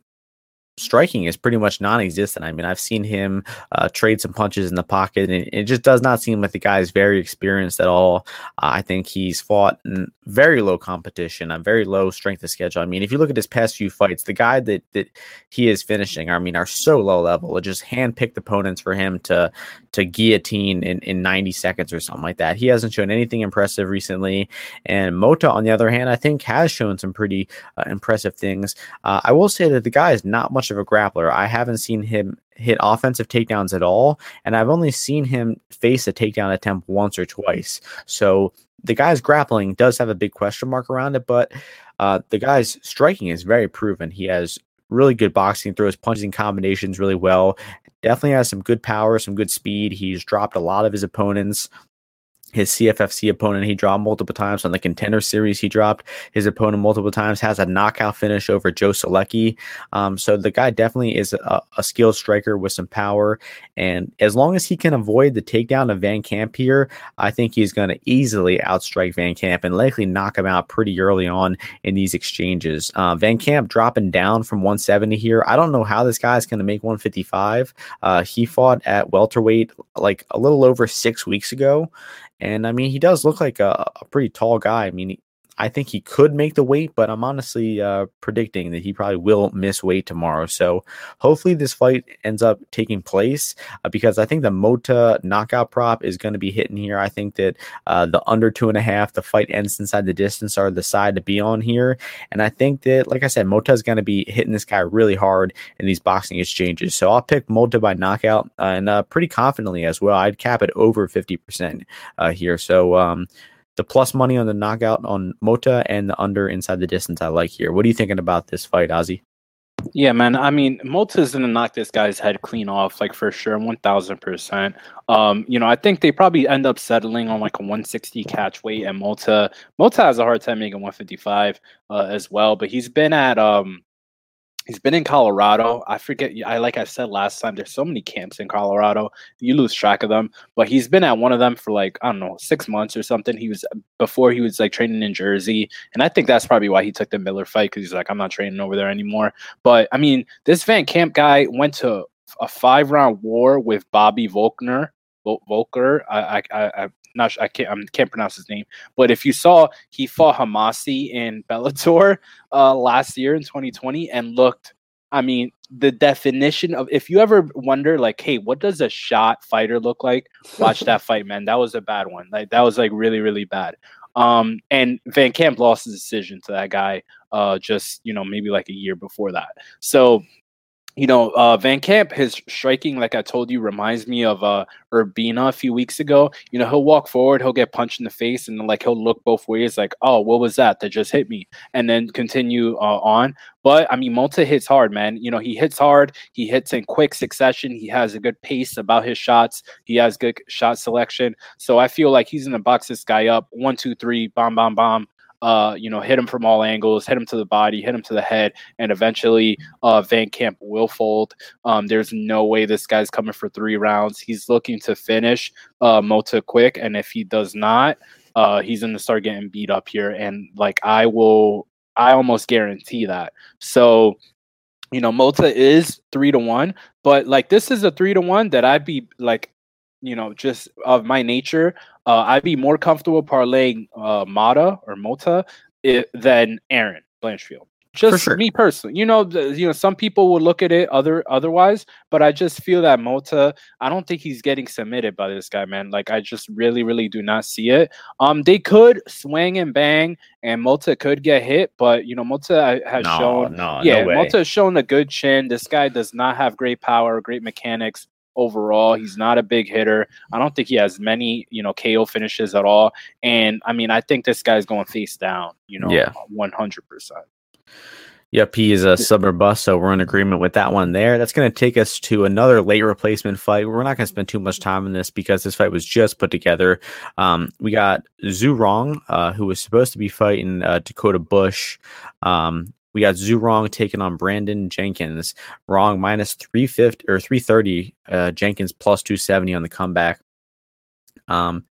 striking is pretty much non-existent. I mean, I've seen him uh, trade some punches in the pocket, and it just does not seem like the guy is very experienced at all. Uh, I think he's fought very low competition, a very low strength of schedule. I mean, if you look at his past few fights, the guy that that he is finishing, I mean, are so low level. It just handpicked opponents for him to to guillotine in, in 90 seconds or something like that. He hasn't shown anything impressive recently. And Mota, on the other hand, I think has shown some pretty uh, impressive things. Uh, I will say that the guy is not much of a grappler. I haven't seen him hit offensive takedowns at all, and I've only seen him face a takedown attempt once or twice. So the guy's grappling does have a big question mark around it, but uh, the guy's striking is very proven. He has really good boxing, throws punches and combinations really well. Definitely has some good power, some good speed. He's dropped a lot of his opponents his CFFC opponent he dropped multiple times on the contender series he dropped. His opponent multiple times has a knockout finish over Joe Solecki. um, so the guy definitely is a, a, skilled striker with some power. And as long as he can avoid the takedown of Van Camp here I think he's going to easily outstrike Van Camp and likely knock him out pretty early on in these exchanges. Uh, Van Camp dropping down from 170 here. I don't know how this guy is going to make 155 uh, he fought at welterweight like a little over six weeks ago and I mean, he does look like a, a pretty tall guy. I mean, I think he could make the weight, but I'm honestly uh, predicting that he probably will miss weight tomorrow. So hopefully this fight ends up taking place uh, because I think the Mota knockout prop is going to be hitting here. I think that uh, the under two and a half, the fight ends inside the distance are the side to be on here. And I think that, like I said, Mota is going to be hitting this guy really hard in these boxing exchanges. So I'll pick Mota by knockout uh, and uh, pretty confidently as well. I'd cap it over 50% uh, here. So, um, the plus money on the knockout on Mota and the under inside the distance I like here. What are you thinking about this fight, Ozzy? Yeah, man. I mean, Mota's gonna knock this guy's head clean off, like for sure, one thousand percent. Um, you know, I think they probably end up settling on like a one sixty catch weight, and Mota Mota has a hard time making one fifty five uh, as well. But he's been at um He's been in Colorado. I forget. I like I said last time. There's so many camps in Colorado. You lose track of them. But he's been at one of them for like I don't know six months or something. He was uh, before he was like training in Jersey, and I think that's probably why he took the Miller fight because he's like I'm not training over there anymore. But I mean, this Van Camp guy went to a five round war with Bobby Volkner. Volker. I, I, I, not I can't I can't pronounce his name, but if you saw he fought Homasi in Bellator uh, last year in 2020 and looked I mean, the definition of if you ever wonder, like, hey, what does a shot fighter look like? Watch that fight, man. That was a bad one. Like that was like really, really bad. Um, and Van Camp lost his decision to that guy uh just you know, maybe like a year before that. So you know, uh, Van Camp, his striking, like I told you, reminds me of uh, Urbina a few weeks ago. You know, he'll walk forward, he'll get punched in the face, and like he'll look both ways, like, "Oh, what was that that just hit me?" and then continue uh, on. But I mean, Mota hits hard, man. You know, he hits hard. He hits in quick succession. He has a good pace about his shots. He has good shot selection. So I feel like he's gonna box this guy up. One, two, three, bomb, bomb, bomb uh, you know, hit him from all angles, hit him to the body, hit him to the head, and eventually uh, Van Camp will fold. Um, there's no way this guy's coming for three rounds. He's looking to finish uh, Mota quick, and if he does not, uh, he's going to start getting beat up here. And like I will, I almost guarantee that. So you know, Mota is three to one, but like this is a three to one that I'd be like, you know, just of my nature, uh, I'd be more comfortable parlaying uh, Mata or Mota it, than Erin Blanchfield. Just sure. me personally, you know, the, you know, some people would look at it other otherwise, but I just feel that Mota. I don't think he's getting submitted by this guy, man. Like I just really, really do not see it. Um, they could swing and bang, and Mota could get hit, but you know, Mota has no, shown, no, yeah, no Mota has shown a good chin. This guy does not have great power, great mechanics overall. He's not a big hitter. I don't think he has many, you know, KO finishes at all. And I mean, I think this guy's going face down, you know, yeah. 100%. Yep, he is a summer bust, so we're in agreement with that one there. That's going to take us to another late replacement fight. We're not going to spend too much time on this because this fight was just put together. Um, we got Zhu Rong, uh, who was supposed to be fighting uh, Dakota Bush. Um, we got Zhu Rong taking on Brandon Jenkins. Rong minus 350 or 330. Uh, Jenkins plus 270 on the comeback. Um,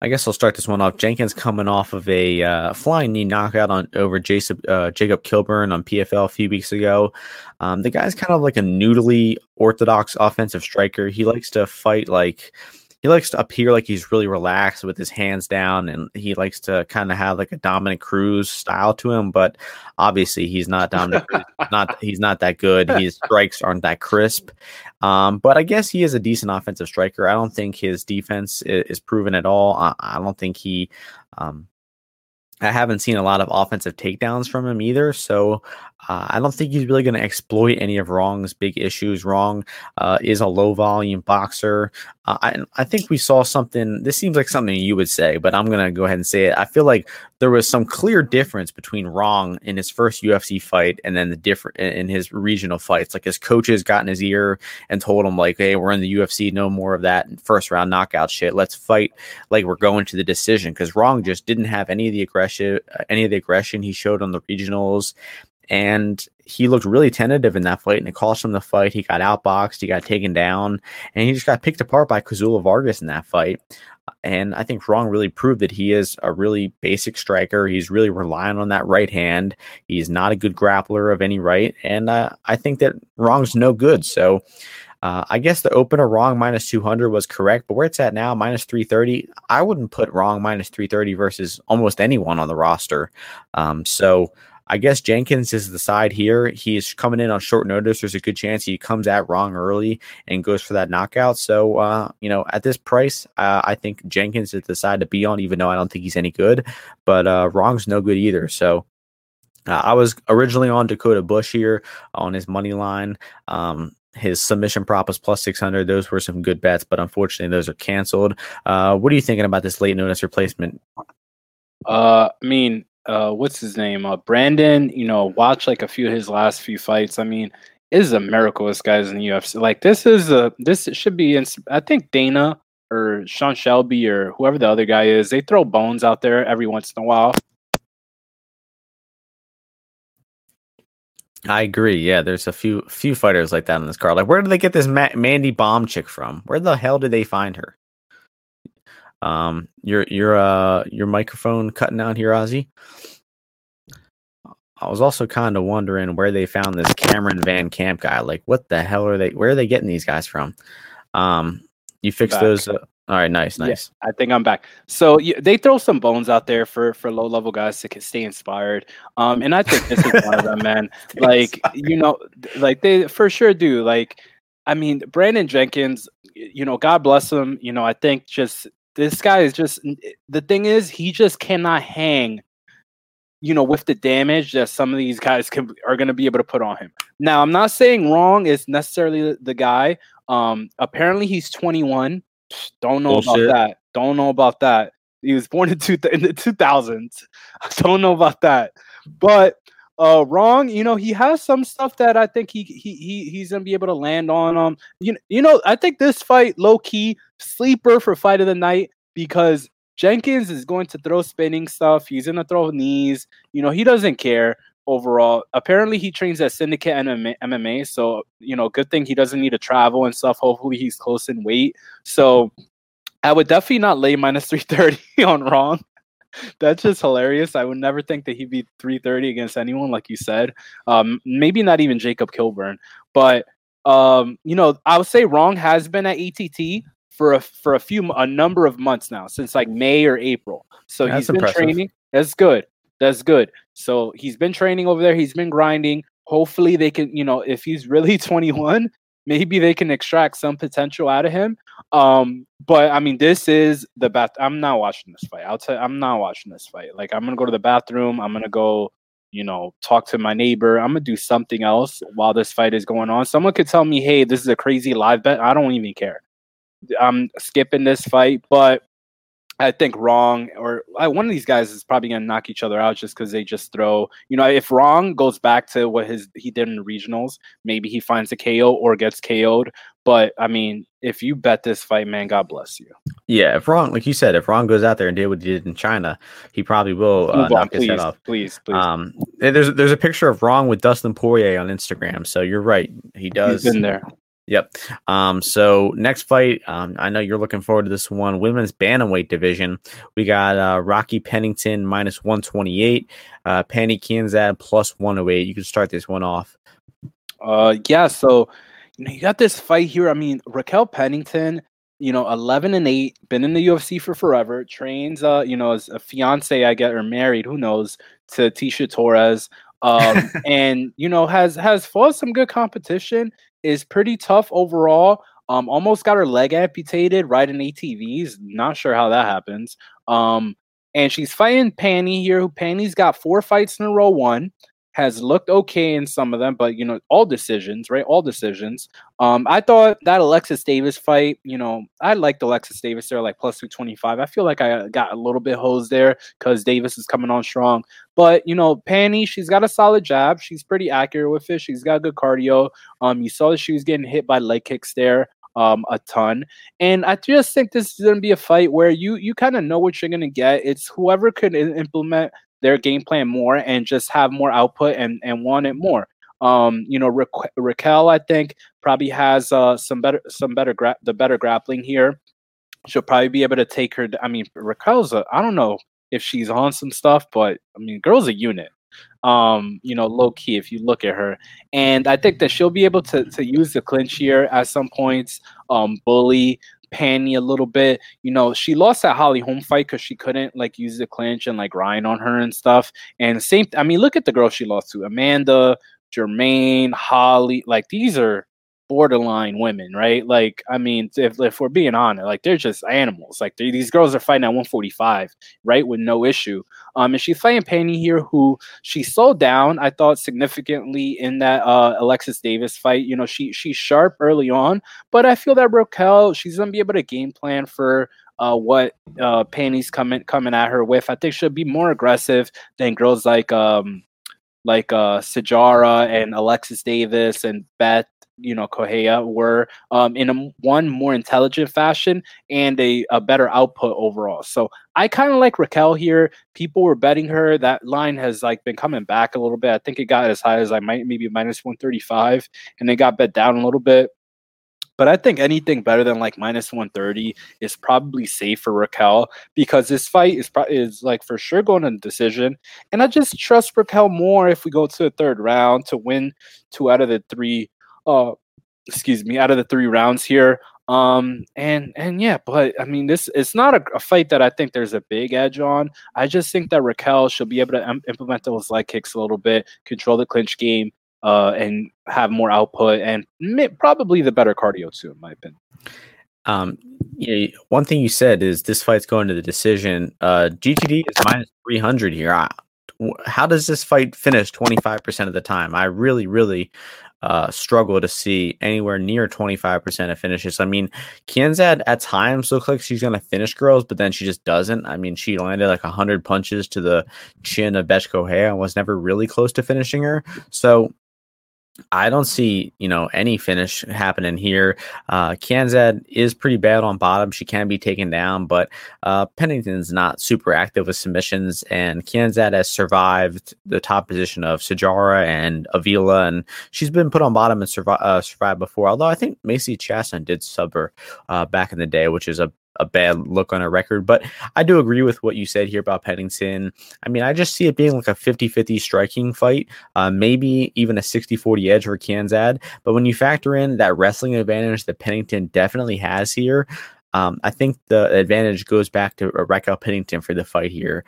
I guess I'll start this one off. Jenkins coming off of a uh, flying knee knockout on over Jacob, uh, Jacob Kilburn on PFL a few weeks ago. Um, the guy's kind of like a noodly orthodox offensive striker. He likes to fight like he likes to appear like he's really relaxed with his hands down and he likes to kind of have like a Dominick Cruz style to him but obviously he's not Dominick not he's not that good. His strikes aren't that crisp. Um, but I guess he is a decent offensive striker. I don't think his defense is, is proven at all. I, I don't think he um, I haven't seen a lot of offensive takedowns from him either. So uh, I don't think he's really going to exploit any of Rong's big issues. Rong uh, is a low volume boxer. Uh, I, I think we saw something. This seems like something you would say, but I'm going to go ahead and say it. I feel like there was some clear difference between Rong in his first UFC fight and then the different in his regional fights. Like his coaches got in his ear and told him like, "Hey, we're in the UFC. No more of that first round knockout shit. Let's fight like we're going to the decision." Because Rong just didn't have any of the aggression, any of the aggression he showed on the regionals and he looked really tentative in that fight, and it cost him the fight. He got outboxed, he got taken down, and he just got picked apart by Kazula Vargas in that fight. And I think Rong really proved that he is a really basic striker. He's really relying on that right hand. He's not a good grappler of any right, and uh, I think that Rong's no good. So. Uh, I guess the opener Rong minus 200 was correct, but where it's at now, minus 330, I wouldn't put Rong minus 330 versus almost anyone on the roster. Um, so I guess Jenkins is the side here. He's coming in on short notice. There's a good chance he comes at Rong early and goes for that knockout. So, uh, you know, at this price, uh, I think Jenkins is the side to be on, even though I don't think he's any good. But uh, Rong's no good either. So, uh, I was originally on Dakota Bush here on his money line. Um, his submission prop was plus 600. Those were some good bets, but unfortunately, those are canceled. Uh, what are you thinking about this late notice replacement? Uh, I mean, uh, what's his name? Uh, Brandon. You know, watch like a few of his last few fights. I mean, it is a miracle this guy's in the UFC. Like this is a this should be. In, I think Dana or Sean Shelby or whoever the other guy is, they throw bones out there every once in a while. I agree. Yeah, there's a few few fighters like that in this card. Like, where did they get this Ma- Mandy Böhm chick from? Where the hell did they find her? Um, your your uh your microphone cutting out here, Ozzy. I was also kind of wondering where they found this Cameron Van Camp guy. Like, what the hell are they? Where are they getting these guys from? Um, you fixed back. those. Uh, all right, nice, nice. Yeah, I think I'm back. So you, they throw some bones out there for for low level guys to stay inspired. Um, and I think this is one of them, man. like you know, like they for sure do. Like, I mean, Brandon Jenkins. You know, God bless him. You know, I think just this guy is just the thing is he just cannot hang you know with the damage that some of these guys can are going to be able to put on him. Now i'm not saying Rong is necessarily the, guy. Um apparently he's 21 don't know Bullshit. about that. Don't know about that. He was born in, two, in the 2000s don't know about that. But uh Rong. You know he has some stuff that i think he he, he he's gonna be able to land on um you you know i think this fight low key sleeper for fight of the night because jenkins is going to throw spinning stuff. He's gonna throw knees. You know he doesn't care overall. Apparently he trains at syndicate MMA so you know good thing he doesn't need to travel and stuff. Hopefully he's close in weight. So i would definitely not lay minus 330 on Rong that's just hilarious. I would never think that he'd be 330 against anyone, like you said. Um, maybe not even Jacob Kilburn, but um, you know, I would say Rong has been at ATT for a for a few a number of months now, since like May or April. So that's he's been impressive. training. That's good. That's good. So he's been training over there. He's been grinding. Hopefully they can, you know, if he's really 21, maybe they can extract some potential out of him. Um, but I mean, this is the bath. I'm not watching this fight. I'll tell. You, I'm not watching this fight. Like, I'm gonna go to the bathroom. I'm gonna go, you know, talk to my neighbor. I'm gonna do something else while this fight is going on. Someone could tell me, "Hey, this is a crazy live bet." I don't even care. I'm skipping this fight, but I think Rong or I, one of these guys is probably going to knock each other out just because they just throw. You know, if Rong goes back to what his he did in the regionals, maybe he finds a KO or gets KO'd. But I mean, if you bet this fight, man, God bless you. Yeah, if Rong, like you said, if Rong goes out there and did what he did in China, he probably will uh, knock on, his please, head off. Please, please. Um, there's there's a picture of Rong with Dustin Poirier on Instagram, so you're right. He does. He's been there. Yep. Um, so next fight, um, I know you're looking forward to this one. Women's bantamweight division. We got uh, Rocky Pennington minus 128, uh, Pannie Kianzad plus 108. You can start this one off. Uh, yeah. So you know you got this fight here. I mean, Raquel Pennington. You know, 11 and 8, been in the UFC for forever, trains, uh, you know, as a fiance, I get, or married, who knows, to Tecia Torres. Um, and, you know, has has fought some good competition is pretty tough overall. Um, almost got her leg amputated riding ATVs. Not sure how that happens. Um, and she's fighting Pannie here. Who Pannie's got four fights in a row, one has looked okay in some of them, but you know, all decisions, right? All decisions. Um, I thought that Alexis Davis fight, you know, I liked Alexis Davis there, like plus 225. I feel like I got a little bit hosed there because Davis is coming on strong. But you know, Pannie, she's got a solid jab. She's pretty accurate with it. She's got good cardio. Um, you saw that she was getting hit by leg kicks there um, a ton. And I just think this is going to be a fight where you you kind of know what you're going to get. It's whoever could implement their game plan more and just have more output and and want it more. Um, you know, Ra- Raquel, I think probably has uh, some better some better gra- the better grappling here. She'll probably be able to take her. I mean, Raquel's I don't know if she's on some stuff, but I mean, girl's a unit. Um, you know, low key if you look at her, and I think that she'll be able to to use the clinch here at some points. Um, bully Pannie a little bit. You know, she lost that Holly Holm fight because she couldn't like use the clinch and like grind on her and stuff. And same, I mean, look at the girl she lost to Amanda, Germaine, Holly. Like these are borderline women, right? Like, I mean, if, if we're being honest, like they're just animals. Like these girls are fighting at 145, right, with no issue. Um, and she's fighting Pannie here, who she slowed down. I thought significantly in that uh Alexis Davis fight. You know, she she's sharp early on, but I feel that Raquel, she's gonna be able to game plan for uh, what uh, Pannie's coming coming at her with. I think she'll be more aggressive than girls like um like uh Sijara and Alexis Davis and Bethe you know Correia were um, in a one more intelligent fashion and a, a better output overall. So I kind of like Raquel here. People were betting her. That line has like been coming back a little bit. I think it got as high as I might maybe minus 135 and it got bet down a little bit. But I think anything better than like minus 130 is probably safe for Raquel because this fight is pro- is like for sure going to decision. And I just trust Raquel more if we go to the third round to win two out of the three uh, excuse me, out of the three rounds here. Um, and and yeah, but I mean, this it's not a, a, fight that I think there's a big edge on. I just think that Raquel should be able to im- implement those leg kicks a little bit, control the clinch game, uh, and have more output, and may, probably the better cardio too, in my opinion. Um, yeah, one thing you said is this fight's going to the decision. Uh, GTD is minus 300 here. I, how does this fight finish 25% of the time? I really, really uh, struggle to see anywhere near 25% of finishes. I mean, Kianzad at times looks like she's going to finish girls, but then she just doesn't. I mean, she landed like 100 punches to the chin of Correia and was never really close to finishing her. So I don't see, you know, any finish happening here. Uh, Kianzad is pretty bad on bottom. She can be taken down, but uh, Pennington's not super active with submissions, and Kianzad has survived the top position of Sijara and Avila, and she's been put on bottom and survive, uh, survived before. Although I think Macy Chiasson did sub her uh, back in the day, which is a a bad look on a record. But I do agree with what you said here about Pennington. I mean, I just see it being like a 50 50 striking fight, uh, maybe even a 60 40 edge for Kianzad. But when you factor in that wrestling advantage that Pennington definitely has here, um, I think the advantage goes back to Raquel Pennington for the fight here.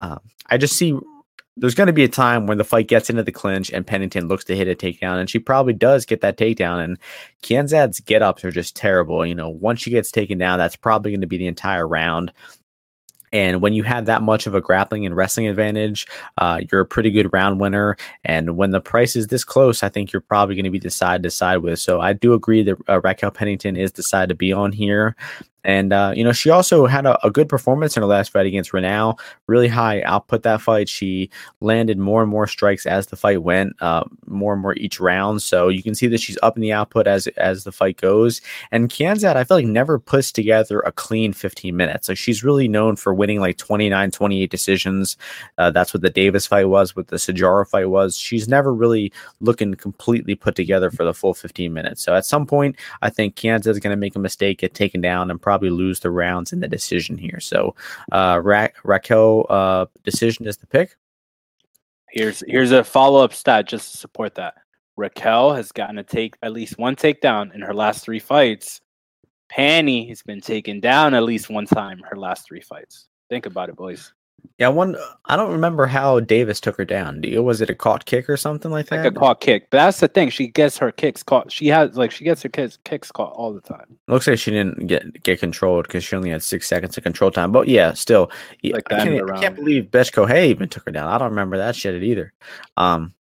Uh, I just see there's going to be a time when the fight gets into the clinch and Pennington looks to hit a takedown, and she probably does get that takedown. And Kianzad's get ups are just terrible. You know, once she gets taken down, that's probably going to be the entire round. And when you have that much of a grappling and wrestling advantage, uh, you're a pretty good round winner. And when the price is this close, I think you're probably going to be the side to side with. So I do agree that uh, Raquel Pennington is the side to be on here. And uh, you know, she also had a, a, good performance in her last fight against Reneau. Really high output that fight. She landed more and more strikes as the fight went, uh, more and more each round. So you can see that she's up in the output as as the fight goes. And Kianzad, I feel like never puts together a clean 15 minutes. Like she's really known for winning like 29, 28 decisions. Uh, that's what the Davis fight was, what the Sijara fight was. She's never really looking completely put together for the full 15 minutes. So at some point, I think Kianzad is going to make a mistake, get taken down, and probably lose the rounds in the decision here. So uh, Ra- Raquel uh, decision is the pick. Here's here's a follow up stat just to support that. Raquel has gotten to take at least one takedown in her last three fights. Pannie has been taken down at least one time her last three fights. Think about it, boys. Yeah, one. I don't remember how Davis took her down. Was it a caught kick or something like that? Like a caught kick. But that's the thing. She gets her kicks caught. She has like she gets her kicks kicks caught all the time. Looks like she didn't get get controlled because she only had six seconds of control time. But yeah, still, like I, can't, I can't believe Bethe Correia even took her down. I don't remember that shit either. Um,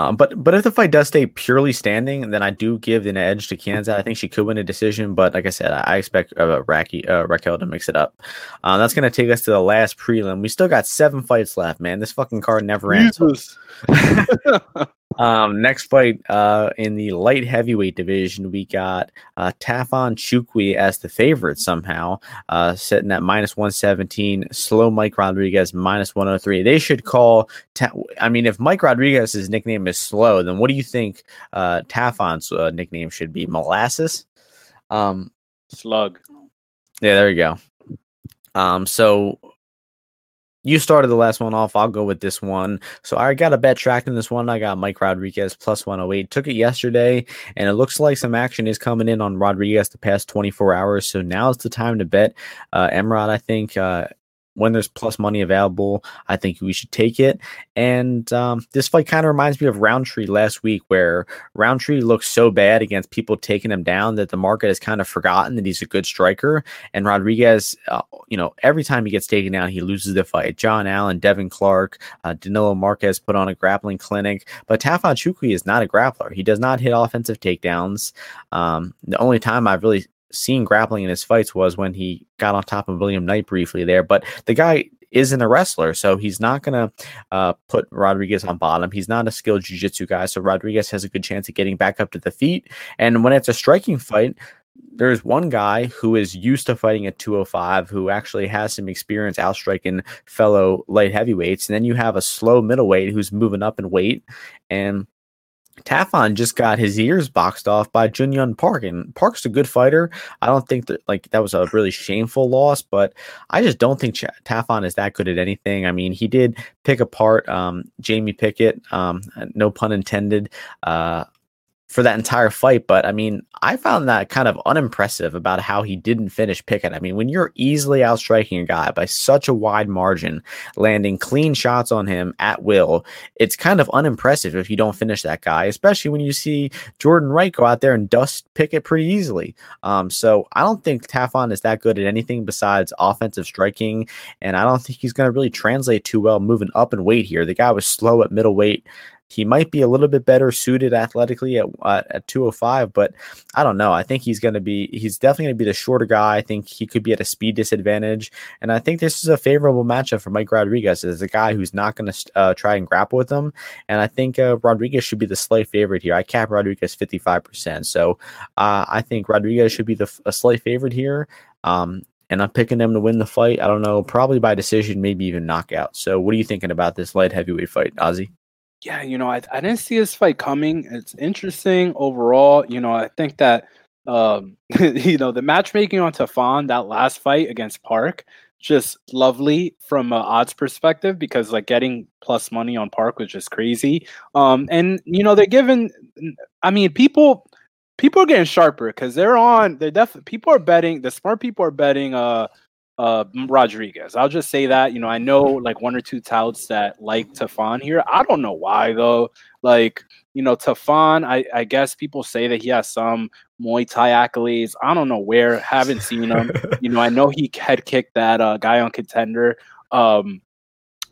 um, but but if the fight does stay purely standing, then I do give an edge to Kianzad. I think she could win a decision, but like I said, I, expect uh, Raki, uh, Raquel to mix it up. Uh, that's gonna take us to the last prelim. We still got seven fights left, man. This fucking card never ends. Um, next fight uh, in the light heavyweight division, we got uh, Tafon Nchukwi as the favorite somehow, uh, sitting at minus 117. Slow Mike Rodriguez minus 103. They should call. Ta- I mean, if Mike Rodriguez's nickname is slow, then what do you think uh, Tafon's uh, nickname should be? Molasses? Um, Slug. Yeah, there you go. Um, so you started the last one off. I'll go with this one. So I got a bet tracked in this one. I got Mike Rodriguez plus 108. Took it yesterday, and it looks like some action is coming in on Rodriguez the past 24 hours. So now's the time to bet. Uh, Emrod, I think, uh, when there's plus money available, I think we should take it. And um, this fight kind of reminds me of Rountree last week, where Rountree looks so bad against people taking him down that the market has kind of forgotten that he's a good striker. And Rodriguez, uh, you know, every time he gets taken down, he loses the fight. John Allen, Devin Clark, uh, Danilo Marques put on a grappling clinic, but Tafon Nchukwi is not a grappler. He does not hit offensive takedowns. Um, the only time I've really seen grappling in his fights was when he got on top of William Knight briefly there. But the guy isn't a wrestler, so he's not going to uh, put Rodriguez on bottom. He's not a skilled jiu-jitsu guy, so Rodriguez has a good chance of getting back up to the feet. And when it's a striking fight, there's one guy who is used to fighting at 205 who actually has some experience outstriking fellow light heavyweights. And then you have a slow middleweight who's moving up in weight. And Tafon just got his ears boxed off by Junyong Park, and Park's a good fighter. I don't think that like that was a really shameful loss, but I just don't think Ch- Tafon is that good at anything. I mean, he did pick apart um, Jamie Pickett, um, no pun intended. Uh, for that entire fight. But I mean, I found that kind of unimpressive about how he didn't finish Pickett. I mean, when you're easily outstriking a guy by such a wide margin, landing clean shots on him at will, it's kind of unimpressive if you don't finish that guy, especially when you see Jordan Wright go out there and dust Pickett pretty easily. Um, so I don't think Tafon is that good at anything besides offensive striking, and I don't think he's going to really translate too well moving up in weight here. The guy was slow at middleweight. He might be a little bit better suited athletically at at 205, but I don't know. I think he's going to be he's definitely going to be the shorter guy. I think he could be at a speed disadvantage, and I think this is a favorable matchup for Mike Rodriguez as a guy who's not going to uh, try and grapple with him. And I think uh, Rodriguez should be the slight favorite here. I cap Rodriguez 55%, so uh, I think Rodriguez should be the a slight favorite here. Um, and I'm picking them to win the fight. I don't know, probably by decision, maybe even knockout. So, what are you thinking about this light heavyweight fight, Ozzy? Yeah, you know, I, I didn't see this fight coming. It's interesting overall. You know, I think that um, you know, the matchmaking on Tafon, that last fight against Park, just lovely from an odds perspective because like getting plus money on Park was just crazy. Um, and you know, they're giving, I mean, people people are getting sharper because they're on they're definitely people are betting the smart people are betting uh uh, Rodriguez. I'll just say that. You know, I know like one or two touts that like Tafon here. I don't know why though. Like, you know, Tafon, I, I guess people say that he has some Muay Thai accolades. I don't know where, haven't seen him. you know, I know he head kicked that uh, guy on contender. Um,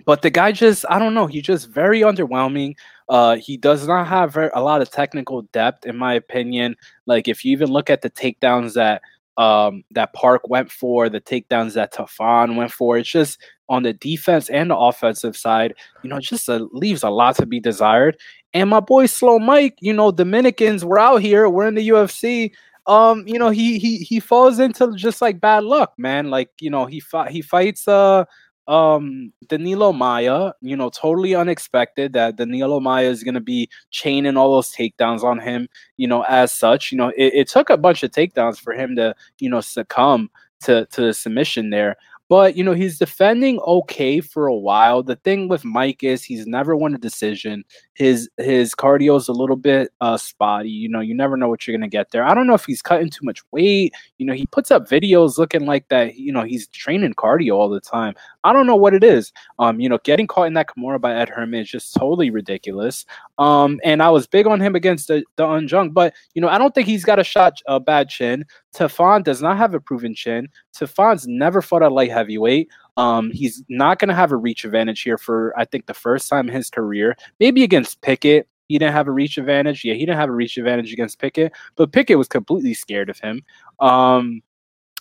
but the guy just, I don't know, he's just very underwhelming. Uh, he does not have very, a lot of technical depth, in my opinion. Like, if you even look at the takedowns that um, that Park went for, the takedowns that Tafon went for. It's just on the defense and the offensive side, you know, just leaves a lot to be desired. And my boy Slow Mike, you know, Dominicans, we're out here, we're in the UFC. Um, you know, he he he falls into just like bad luck, man. Like, you know, he fought he fights uh um Danilo Maya, you know, totally unexpected that Danilo Maya is gonna be chaining all those takedowns on him, you know, as such. You know, it, it took a bunch of takedowns for him to, you know, succumb to to the submission there. But you know, he's defending okay for a while. The thing with Mike is he's never won a decision. His his cardio is a little bit uh, spotty. You know, you never know what you're gonna get there. I don't know if he's cutting too much weight. You know, he puts up videos looking like that. You know, he's training cardio all the time. I don't know what it is. Um, you know, getting caught in that Kimura by Ed Herman is just totally ridiculous. Um, and I was big on him against the, Da Un Jung, but you know, I don't think he's got a shot a bad chin. Tafon does not have a proven chin. Tafon's never fought at light heavyweight. Um, he's not going to have a reach advantage here for I think the first time in his career. Maybe against Pickett, he didn't have a reach advantage. Yeah, he didn't have a reach advantage against Pickett, but Pickett was completely scared of him. Um,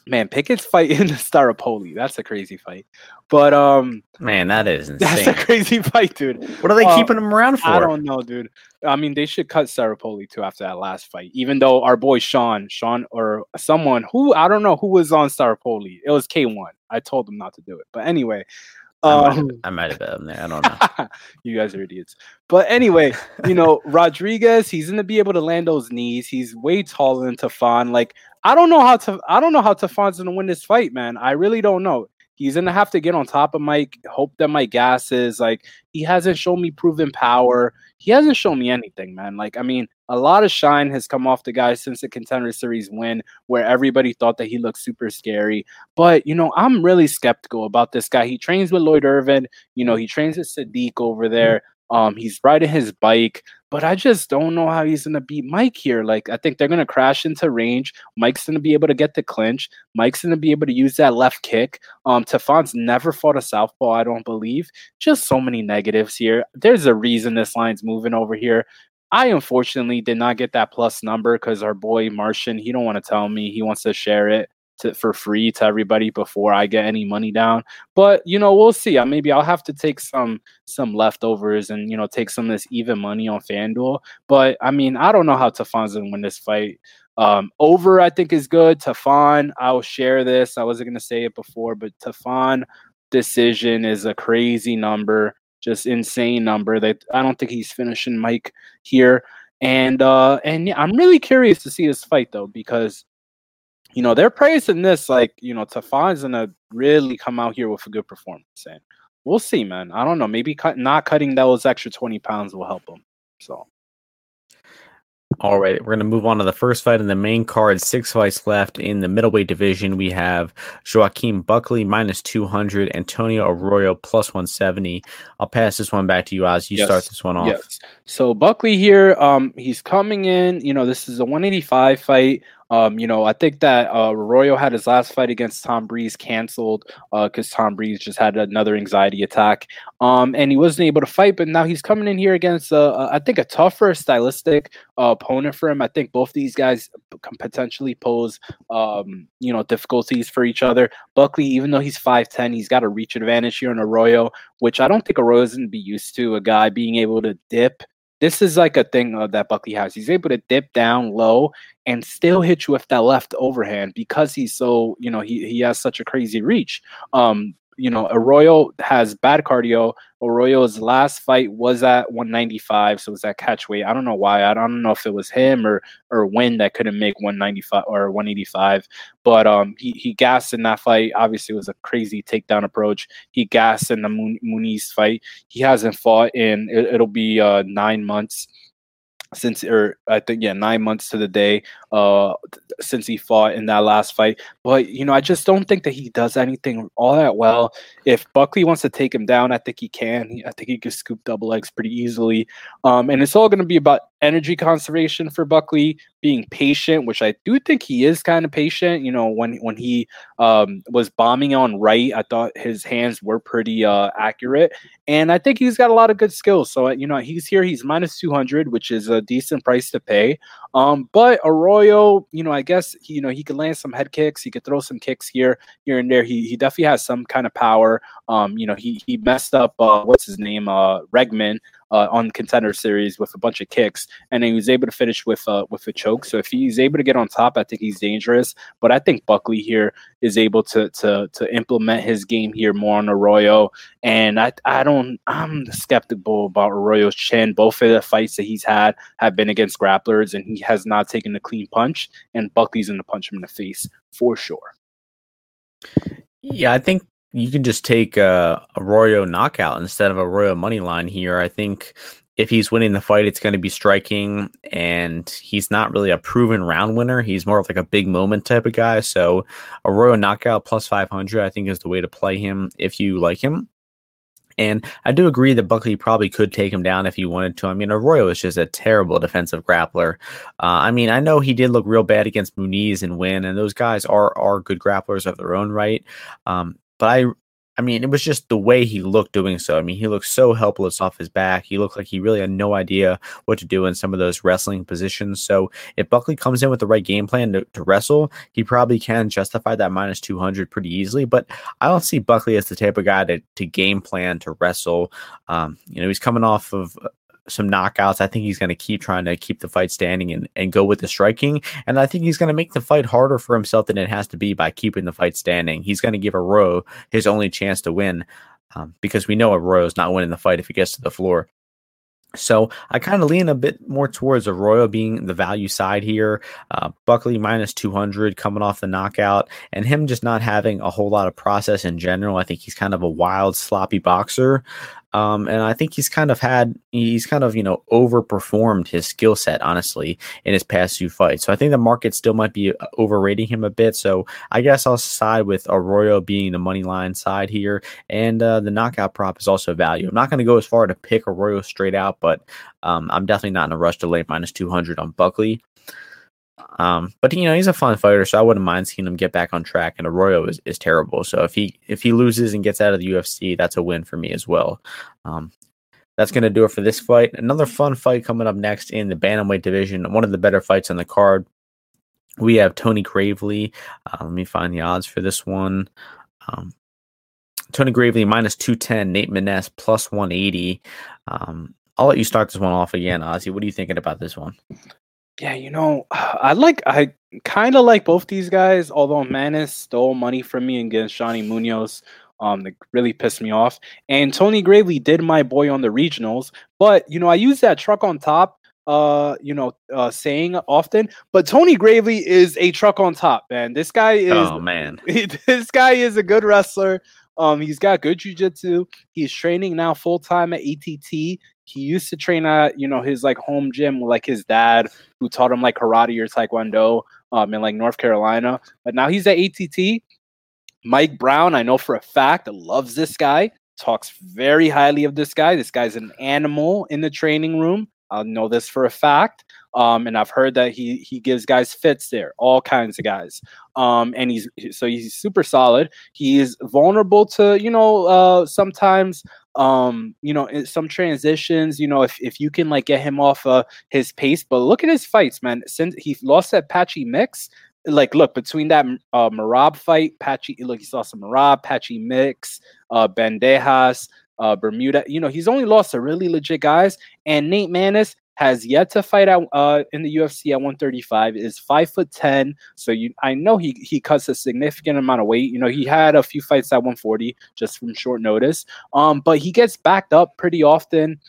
man, Pickett's fight in Staropoli. That's a crazy fight. But um man, that is insane. That's a crazy fight, dude. What are they uh, keeping him around for? I don't know, dude. I mean, they should cut Staropoli too after that last fight. Even though our boy Sean, Sean or someone who I don't know who was on Staropoli. It was K1. I told him not to do it. But anyway, um, I might have been there. I don't know. you guys are idiots. But anyway, you know, Rodriguez, he's gonna be able to land those knees. He's way taller than Tafon. Like, I don't know how to I don't know how Tafon's gonna win this fight, man. I really don't know. He's gonna have to get on top of Mike, hope that Mike gasses. Like he hasn't shown me proven power. He hasn't shown me anything, man. Like, I mean, a lot of shine has come off the guy since the contender series win, where everybody thought that he looked super scary. But you know, I'm really skeptical about this guy. He trains with Lloyd Irvin, you know, he trains with Sodiq over there. Um, he's riding his bike, but I just don't know how he's gonna beat Mike here. Like, I think they're gonna crash into range. Mike's gonna be able to get the clinch. Mike's gonna be able to use that left kick. Um, Tafon's never fought a southpaw, I don't believe. Just so many negatives here. There's a reason this line's moving over here. I unfortunately did not get that plus number because our boy Martian, he don't want to tell me he wants to share it to, for free to everybody before I get any money down. But you know, we'll see. I, maybe I'll have to take some some leftovers and you know take some of this even money on FanDuel. But I mean, I don't know how Tafon's gonna win this fight. Um, over, I think is good. Tafon, I'll share this. I wasn't gonna say it before, but Tafon decision is a crazy number, just insane number. That I don't think he's finishing Mike here. And uh and yeah, I'm really curious to see this fight though because you know, they're praising this like, you know, Tafon's gonna really come out here with a good performance. And we'll see, man. I don't know. Maybe cut, not cutting those extra 20 pounds will help him. So all right, we're going to move on to the first fight in the main card. Six fights left in the middleweight division. We have Joaquin Buckley minus 200, Antonio Arroyo plus 170. I'll pass this one back to you, Oz. You yes. start this one off. Yes. So Buckley here, um, he's coming in. You know, this is a 185 fight. Um, you know, I think that uh, Arroyo had his last fight against Tom Breese canceled because uh, Tom Breese just had another anxiety attack. Um, and he wasn't able to fight, but now he's coming in here against, uh, uh I think, a tougher stylistic uh, opponent for him. I think both these guys can potentially pose, um, you know, difficulties for each other. Buckley, even though he's 5'10, he's got a reach advantage here in Arroyo, which I don't think Arroyo's going to be used to, a guy being able to dip this is like a thing uh, that Buckley has. He's able to dip down low and still hit you with that left overhand because he's so, you know, he, he has such a crazy reach. Um, you know, Arroyo has bad cardio. Arroyo's last fight was at 195, so it was that catch weight. I don't know why. I don't know if it was him or or Win that couldn't make 195 or 185. But um, he he gassed in that fight. Obviously, it was a crazy takedown approach. He gassed in the Muniz fight. He hasn't fought in it, will be uh, nine months since or I think yeah nine months to the day uh since he fought in that last fight but you know I just don't think that he does anything all that well if Buckley wants to take him down I think he can I think he could scoop double legs pretty easily um and it's all going to be about energy conservation for Buckley, being patient, which I do think he is kind of patient. You know, when when he um, was bombing on right, I thought his hands were pretty uh, accurate, and I think he's got a lot of good skills. So you know, he's here. He's minus two hundred, which is a decent price to pay. Um, but Arroyo Arroyo, you know, I guess you know he could land some head kicks. He could throw some kicks here, here and there. He he definitely has some kind of power. Um, you know, he he messed up. Uh, what's his name? Uh, Regman uh, on contender series with a bunch of kicks, and he was able to finish with uh, with a choke. So if he's able to get on top, I think he's dangerous. But I think Buckley here is able to to to implement his game here more on Arroyo, and I I don't I'm skeptical about Arroyo's chin. Both of the fights that he's had have been against grapplers, and he has not taken a clean punch. And Buckley's going to punch him in the face for sure. Yeah, I think you can just take a Arroyo knockout instead of a Arroyo money line here. I think if he's winning the fight, it's going to be striking, and he's not really a proven round winner. He's more of like a big moment type of guy. So Arroyo knockout plus 500, I think, is the way to play him if you like him. And I do agree that Buckley probably could take him down if he wanted to. I mean, Arroyo is just a terrible defensive grappler. Uh, I mean, I know he did look real bad against Muniz and win, and those guys are are good grapplers of their own right. Um, but I I mean, it was just the way he looked doing so. I mean, he looked so helpless off his back. He looked like he really had no idea what to do in some of those wrestling positions. So if Buckley comes in with the right game plan to, to wrestle, he probably can justify that minus 200 pretty easily. But I don't see Buckley as the type of guy to, to game plan to wrestle. Um, you know, he's coming off of some knockouts. I think he's going to keep trying to keep the fight standing and, and go with the striking. And I think he's going to make the fight harder for himself than it has to be by keeping the fight standing. He's going to give a Arroyo his only chance to win um, because we know Arroyo's not winning the fight if he gets to the floor. So I kind of lean a bit more towards Arroyo being the value side here. Uh, Buckley minus 200 coming off the knockout, and him just not having a whole lot of process in general. I think he's kind of a wild, sloppy boxer. Um, and I think he's kind of had he's kind of you know overperformed his skill set honestly in his past few fights. So I think the market still might be uh, overrating him a bit. So I guess I'll side with Arroyo being the money line side here, and uh, the knockout prop is also value. I'm not going to go as far to pick Arroyo straight out, but um, I'm definitely not in a rush to lay minus 200 on Buckley. Um, but you know he's a fun fighter, so I wouldn't mind seeing him get back on track. And Arroyo is, is terrible, so if he if he loses and gets out of the UFC, that's a win for me as well. Um, that's going to do it for this fight. Another fun fight coming up next in the bantamweight division. One of the better fights on the card. We have Tony Gravely. Uh, let me find the odds for this one. Um, Tony Gravely minus 210, Nate Maness plus 180. Um, I'll let you start this one off again, Ozzy. What are you thinking about this one? Yeah, you know, I like I kind of like both these guys. Although Maness stole money from me against Johnny Munoz, um, that really pissed me off. And Tony Gravely did my boy on the regionals, but you know, I use that truck on top. Uh, you know, uh, saying often, but Tony Gravely is a truck on top, man. This guy is. Oh man, this guy is a good wrestler. Um, he's got good jujitsu. He's training now full time at ATT he used to train at you know his like home gym like his dad who taught him like karate or taekwondo um in like north carolina but now he's at att mike brown i know for a fact loves this guy talks very highly of this guy this guy's an animal in the training room i know this for a fact um, and I've heard that he he gives guys fits there, all kinds of guys. Um, and he's so he's super solid. He is vulnerable to you know uh, sometimes um, you know some transitions. You know if if you can like get him off uh, his pace. But look at his fights, man. Since he lost that Patchy Mix, like look between that uh Merab fight, Patchy look he saw some Merab, Patchy Mix, uh Bandejas, uh Bermuda. You know, he's only lost to really legit guys. And Nate Maness, has yet to fight out uh, in the UFC at 135. Is five foot ten, so you I know he he cuts a significant amount of weight. You know he had a few fights at 140 just from short notice. Um, but he gets backed up pretty often.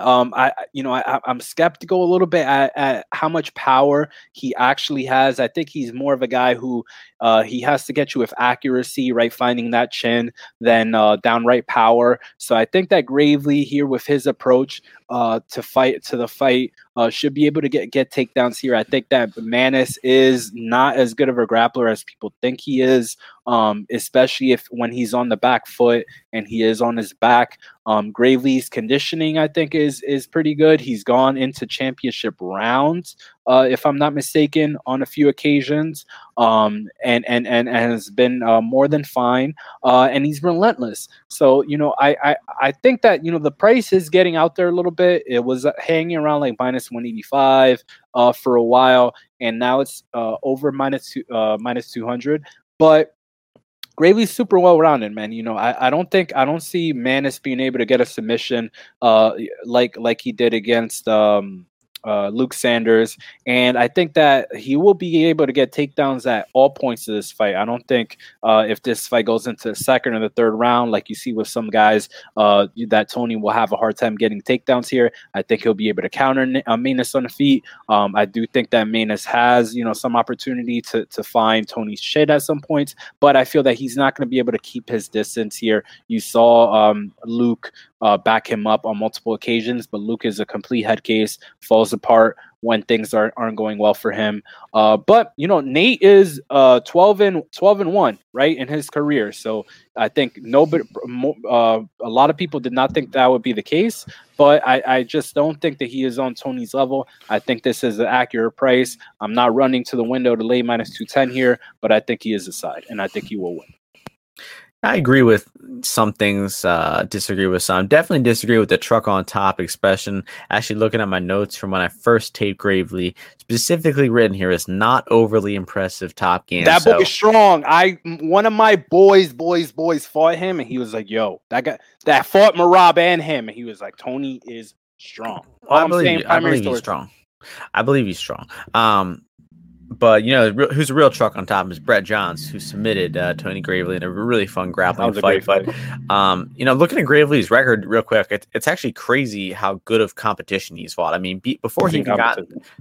Um, I, you know, I, I'm skeptical a little bit at, at, how much power he actually has. I think he's more of a guy who uh, he has to get you with accuracy, right? Finding that chin then uh, downright power. So I think that Gravely here with his approach uh, to fight to the fight uh, should be able to get get takedowns here. I think that Maness is not as good of a grappler as people think he is, um, especially if when he's on the back foot and he is on his back. Um, Gravely's conditioning, I think, is is pretty good. He's gone into championship rounds uh, if I'm not mistaken, on a few occasions, um, and, and and and has been uh, more than fine, uh, and he's relentless. So you know, I, I I think that you know the price is getting out there a little bit. It was hanging around like minus 185 uh, for a while, and now it's uh, over minus two, uh, minus 200. But Gravely's super well rounded, man. You know, I, I don't think I don't see Maness being able to get a submission uh like like he did against um uh, Luke Sanders, and I think that he will be able to get takedowns at all points of this fight. I don't think uh, if this fight goes into the second or the third round, like you see with some guys, uh, that Tony will have a hard time getting takedowns here. I think he'll be able to counter uh, Maness on the feet. Um, I do think that Maness has, you know, some opportunity to to find Tony's shit at some points, but I feel that he's not going to be able to keep his distance here. You saw um, Luke uh, back him up on multiple occasions, but Luke is a complete head case, falls apart when things aren't, aren't going well for him. Uh, but you know, Nate is uh, 12 and 12 and one, right, in his career. So I think nobody, uh, a lot of people did not think that would be the case. But I, I just don't think that he is on Tony's level. I think this is an accurate price. I'm not running to the window to lay minus 210 here, but I think he is a side, and I think he will win. I agree with some things, uh, disagree with some. Definitely disagree with the truck on top expression. Actually, looking at my notes from when I first taped Gravely, specifically written here is not overly impressive top game. That so. boy is strong. I one of my boys, boys, boys fought him, and he was like, "Yo, that guy that fought Merab and him," and he was like, "Tony is strong." Well, I believe, I believe he's strong. I believe he's strong. Um, but you know who's a real truck on top is Brett Johns, who submitted uh, Tony Gravely in a really fun grappling fight. But um, you know, looking at Gravely's record real quick, it, it's actually crazy how good of competition he's fought. I mean, be, before he even got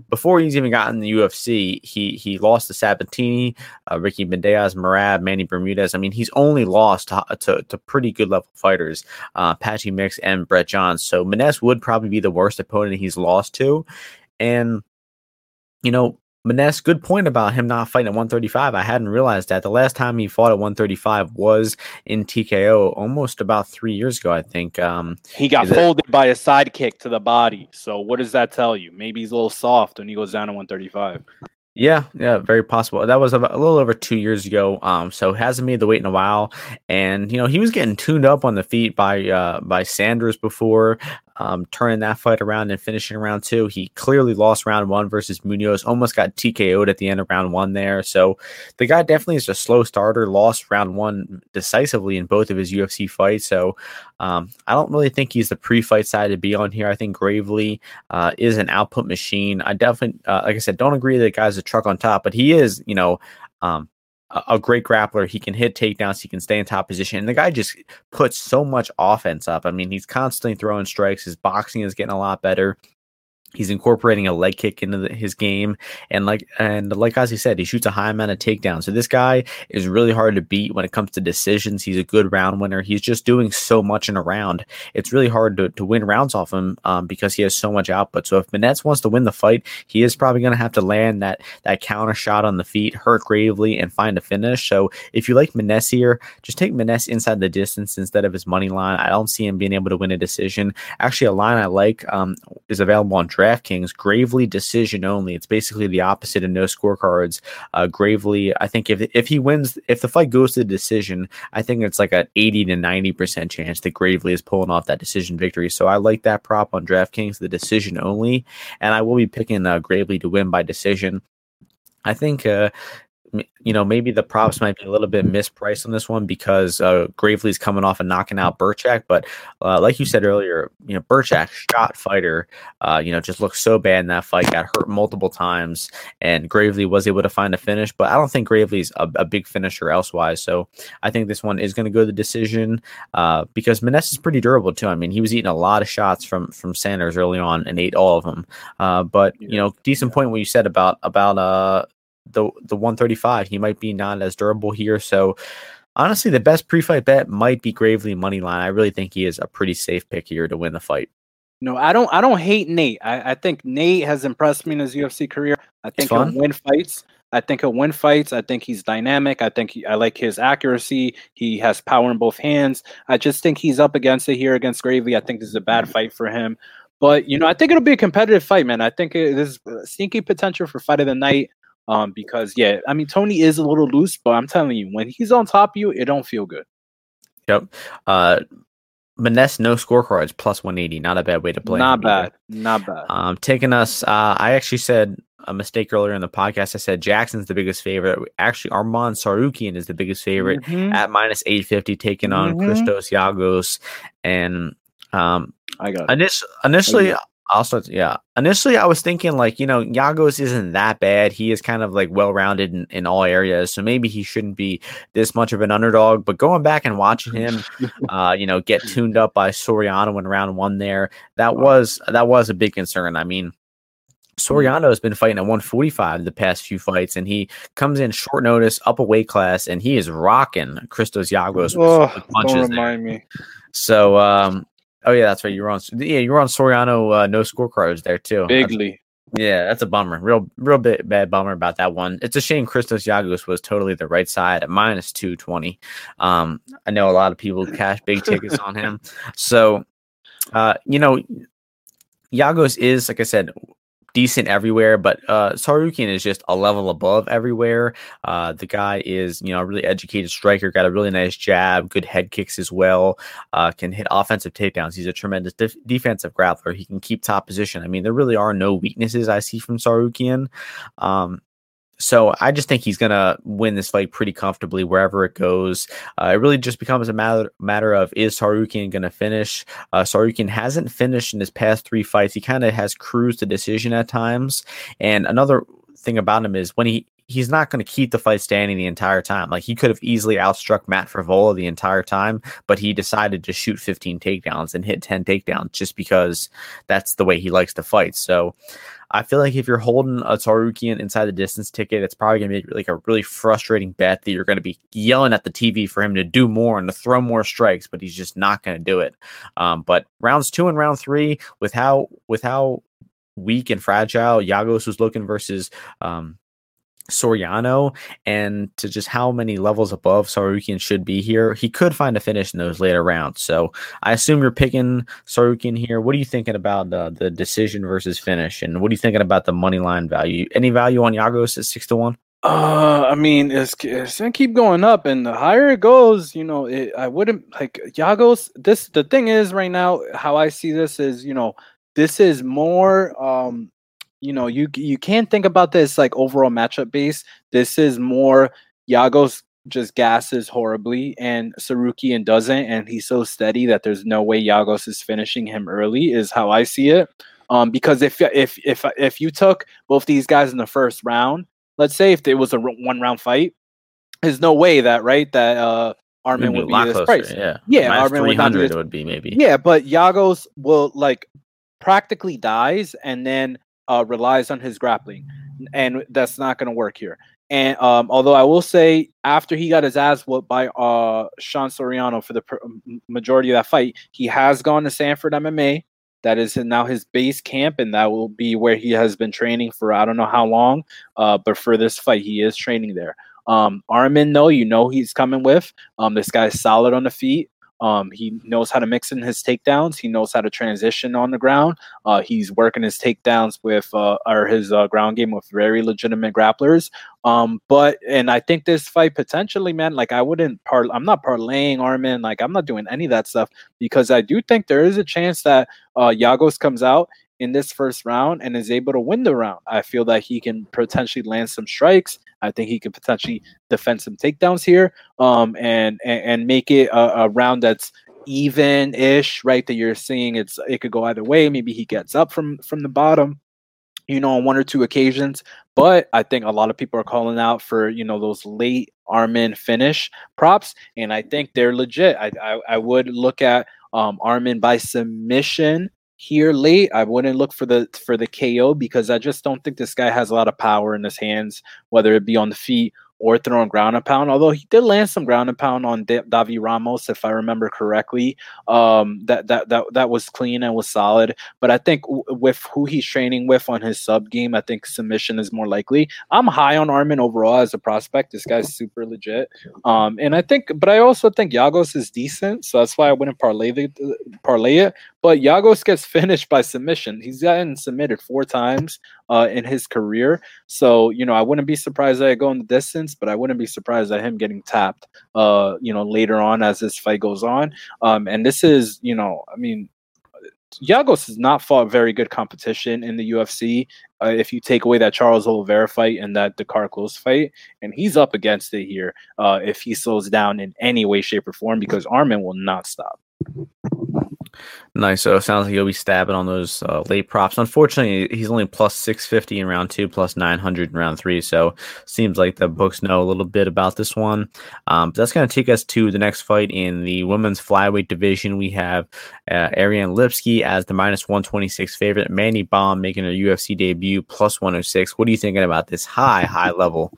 before he's even gotten the UFC, he he lost to Sabatini, uh, Ricky Bandejas, Merab, Manny Bermudez. I mean, he's only lost to, to, to pretty good level fighters, uh, Patchy Mix and Brett Johns. So Maness would probably be the worst opponent he's lost to, and you know Maness, good point about him not fighting at 135. I hadn't realized that. The last time he fought at 135 was in TKO almost about three years ago, I think. Um, he got folded it... by a sidekick to the body. So, what does that tell you? Maybe he's a little soft when he goes down to 135. Yeah, yeah, very possible. That was about a little over two years ago. Um, so hasn't made the weight in a while, and you know he was getting tuned up on the feet by uh by Sanders before um, turning that fight around and finishing round two. He clearly lost round one versus Munoz, almost got TKO'd at the end of round one there. So the guy definitely is a slow starter, lost round one decisively in both of his UFC fights. So um, I don't really think he's the pre fight side to be on here. I think Gravely uh, is an output machine. I definitely, uh, like I said, don't agree that the guy's a truck on top, but he is, you know, um, a great grappler. He can hit takedowns. He can stay in top position. And the guy just puts so much offense up. I mean, he's constantly throwing strikes. His boxing is getting a lot better. He's incorporating a leg kick into the, his game, and like and like as he said, he shoots a high amount of takedowns. So this guy is really hard to beat when it comes to decisions. He's a good round winner. He's just doing so much in a round. It's really hard to, to win rounds off him um, because he has so much output. So if Maness wants to win the fight, he is probably going to have to land that that counter shot on the feet, hurt Gravely, and find a finish. So if you like Maness here, just take Maness inside the distance instead of his money line. I don't see him being able to win a decision. Actually, a line I like um, is available on DraftKings, Gravely decision only. It's basically the opposite of no scorecards. Uh, Gravely, I think if if he wins, if the fight goes to the decision, I think it's like an 80 to 90% chance that Gravely is pulling off that decision victory. So I like that prop on DraftKings, the decision only. And I will be picking uh, Gravely to win by decision. I think uh, you know, maybe the props might be a little bit mispriced on this one because uh, Gravely's coming off and knocking out Birchak. But uh, like you said earlier, you know, Birchak, shot fighter, uh, you know, just looked so bad in that fight, got hurt multiple times, and Gravely was able to find a finish. But I don't think Gravely's a, a big finisher elsewise. So I think this one is going to go the decision uh, because Maness is pretty durable too. I mean, he was eating a lot of shots from from Sanders early on and ate all of them. Uh, but you know, decent point what you said about about uh the the 135. He might be not as durable here. So honestly, the best pre-fight bet might be Gravely money line. I really think he is a pretty safe pick here to win the fight. No, I don't. I don't hate Nate. I, I think Nate has impressed me in his UFC career. I think he'll win fights. I think he'll win fights. I think he's dynamic. I think he, I like his accuracy. He has power in both hands. I just think he's up against it here against Gravely. I think this is a bad fight for him. but you know, I think it'll be a competitive fight, man. I think it is sneaky potential for fight of the night. Um, because yeah, I mean Tony is a little loose, but I'm telling you, when he's on top of you, it don't feel good. Yep. Uh Maness no scorecards plus 180. Not a bad way to play. Not bad. Either. Not bad. Um, taking us. Uh, I actually said a mistake earlier in the podcast. I said Jackson's the biggest favorite. Actually, Arman Tsarukyan is the biggest favorite mm-hmm. at minus 850, taking on mm-hmm. Christos Giagos. And um, I got init- initially, also, yeah. Initially, I was thinking like, you know, Giagos isn't that bad. He is kind of like well rounded in, in all areas, so maybe he shouldn't be this much of an underdog. But going back and watching him, uh, you know, get tuned up by Soriano in round one there, that was that was a big concern. I mean, Soriano has been fighting at 145 the past few fights, and he comes in short notice, up a weight class, and he is rocking Christos Giagos with, with punches. Don't remind there. me. So, um, Oh yeah, that's right. You were on. Yeah, you were on Soriano. Uh, no scorecards there too. Bigly. That's, yeah, that's a bummer. Real, real bit bad bummer about that one. It's a shame Christos Giagos was totally the right side at minus two twenty. Um, I know a lot of people cash big tickets on him. So, uh, you know, Giagos is like I said decent everywhere, but uh, Tsarukyan is just a level above everywhere. Uh, the guy is, you know, a really educated striker, got a really nice jab, good head kicks as well, uh, can hit offensive takedowns. He's a tremendous def- defensive grappler. He can keep top position. I mean, there really are no weaknesses I see from Tsarukyan. Um, so I just think he's gonna win this fight pretty comfortably wherever it goes. Uh, it really just becomes a matter matter of is Tsarukyan gonna finish? Uh, Tsarukyan hasn't finished in his past three fights. He kind of has cruised the decision at times. And another thing about him is when he he's not going to keep the fight standing the entire time. Like he could have easily outstruck Matt Frevola the entire time, but he decided to shoot 15 takedowns and hit 10 takedowns just because that's the way he likes to fight. So I feel like if you're holding a Tsarukyan inside the distance ticket, it's probably going to be like a really frustrating bet that you're going to be yelling at the TV for him to do more and to throw more strikes, but he's just not going to do it. Um, but rounds two and round three, with how with how weak and fragile Giagos was looking versus um, Soriano and to just how many levels above Tsarukyan should be here, he could find a finish in those later rounds. So I assume you're picking Tsarukyan here. What are you thinking about uh, the decision versus finish? And what are you thinking about the money line value? Any value on Giagos at six to one? Uh, I mean, it's, it's gonna keep going up, and the higher it goes, you know, it, I wouldn't like Giagos. This the thing is right now, how I see this is, you know, this is more um you know, you you can't think about this like overall matchup base. This is more Giagos just gasses horribly and Tsarukyan doesn't, and he's so steady that there's no way Giagos is finishing him early, is how I see it. Um, because if if if if you took both these guys in the first round, let's say if it was a one round fight, there's no way that right that uh Arman would be, this price. Yeah, yeah, Minus Arman would, this, would be maybe. Yeah, but Giagos will like practically dies and then uh, relies on his grappling, and that's not going to work here. And um, although I will say, after he got his ass whooped by uh, Sean Soriano for the pr- majority of that fight, he has gone to Sanford MMA. That is now his base camp, and that will be where he has been training for I don't know how long. Uh, but for this fight, he is training there. Um, Arman, though, you know he's coming with. Um, this guy's solid on the feet. Um, he knows how to mix in his takedowns. He knows how to transition on the ground. Uh, he's working his takedowns with uh, or his uh, ground game with very legitimate grapplers. Um, but and I think this fight potentially, man, like I wouldn't part. I'm not parlaying Arman. Like I'm not doing any of that stuff because I do think there is a chance that uh, Giagos comes out in this first round and is able to win the round. I feel that he can potentially land some strikes. I think he could potentially defend some takedowns here, um, and, and, and make it a, a round that's even-ish, right? That you're seeing it's it could go either way. Maybe he gets up from from the bottom, you know, on one or two occasions. But I think a lot of people are calling out for you know those late Arman finish props, and I think they're legit. I I, I would look at um, Arman by submission here late. I wouldn't look for the for the KO because I just don't think this guy has a lot of power in his hands, whether it be on the feet or throwing ground and pound. Although he did land some ground and pound on D- Davi Ramos, if I remember correctly. Um, that that that that was clean and was solid. But I think w- with who he's training with on his sub game, I think submission is more likely. I'm high on Arman overall as a prospect. This guy's super legit. Um, and I think, but I also think Giagos is decent, so that's why I wouldn't parlay the parlay it. But Giagos gets finished by submission. He's gotten submitted four times uh, in his career. So, you know, I wouldn't be surprised that I go in the distance, but I wouldn't be surprised at him getting tapped, uh, you know, later on as this fight goes on. Um, and this is, you know, I mean, Giagos has not fought very good competition in the UFC. Uh, if you take away that Charles Oliveira fight and that Drakkar Klose fight, and he's up against it here uh, if he slows down in any way, shape, or form because Arman will not stop. Nice. So it sounds like he'll be stabbing on those uh, late props. Unfortunately, he's only plus 650 in round two, plus 900 in round three. So seems like the books know a little bit about this one. Um, that's going to take us to the next fight in the women's flyweight division. We have uh, Ariane Lipski as the minus 126 favorite. Mandy Böhm making her UFC debut, plus 106. What are you thinking about this high, high level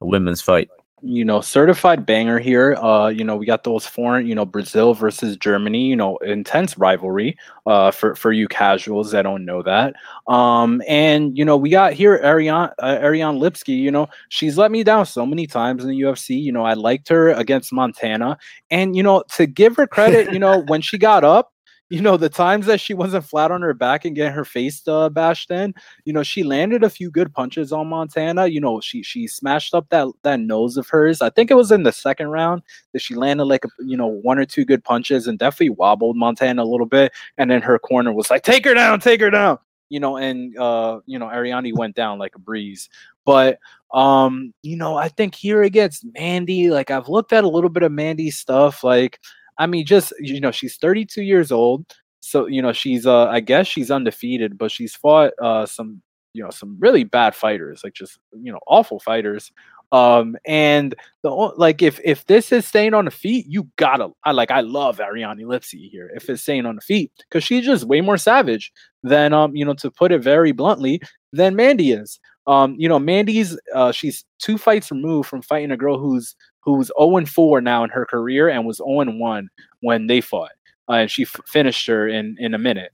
women's fight? You know, certified banger here. Uh, you know, we got those foreign, you know, Brazil versus Germany, you know, intense rivalry uh, for, for you casuals that don't know that. Um, and, you know, we got here Ariane, uh, Ariane Lipski, you know, she's let me down so many times in the UFC. You know, I liked her against Montana. And, you know, to give her credit, you know, when she got up, you know, the times that she wasn't flat on her back and getting her face uh, bashed in, you know, she landed a few good punches on Montana. You know, she she smashed up that that nose of hers. I think it was in the second round that she landed like a, you know one or two good punches and definitely wobbled Montana a little bit. And then her corner was like, "Take her down, take her down." You know, and uh, you know, Ariane went down like a breeze. But um, you know, I think here against Mandy, like I've looked at a little bit of Mandy's stuff, like I mean, just you know, she's 32 years old, so you know she's uh, I guess she's undefeated, but she's fought uh some you know some really bad fighters, like just you know awful fighters. Um, and the like if if this is staying on the feet, you gotta I like I love Ariane Lipski here. If it's staying on the feet, because she's just way more savage than um you know to put it very bluntly than Mandy is. Um, you know, Mandy's uh she's two fights removed from fighting a girl who's who's 0 4 now in her career and was 0 1 when they fought. Uh, and she f- finished her in, in a minute.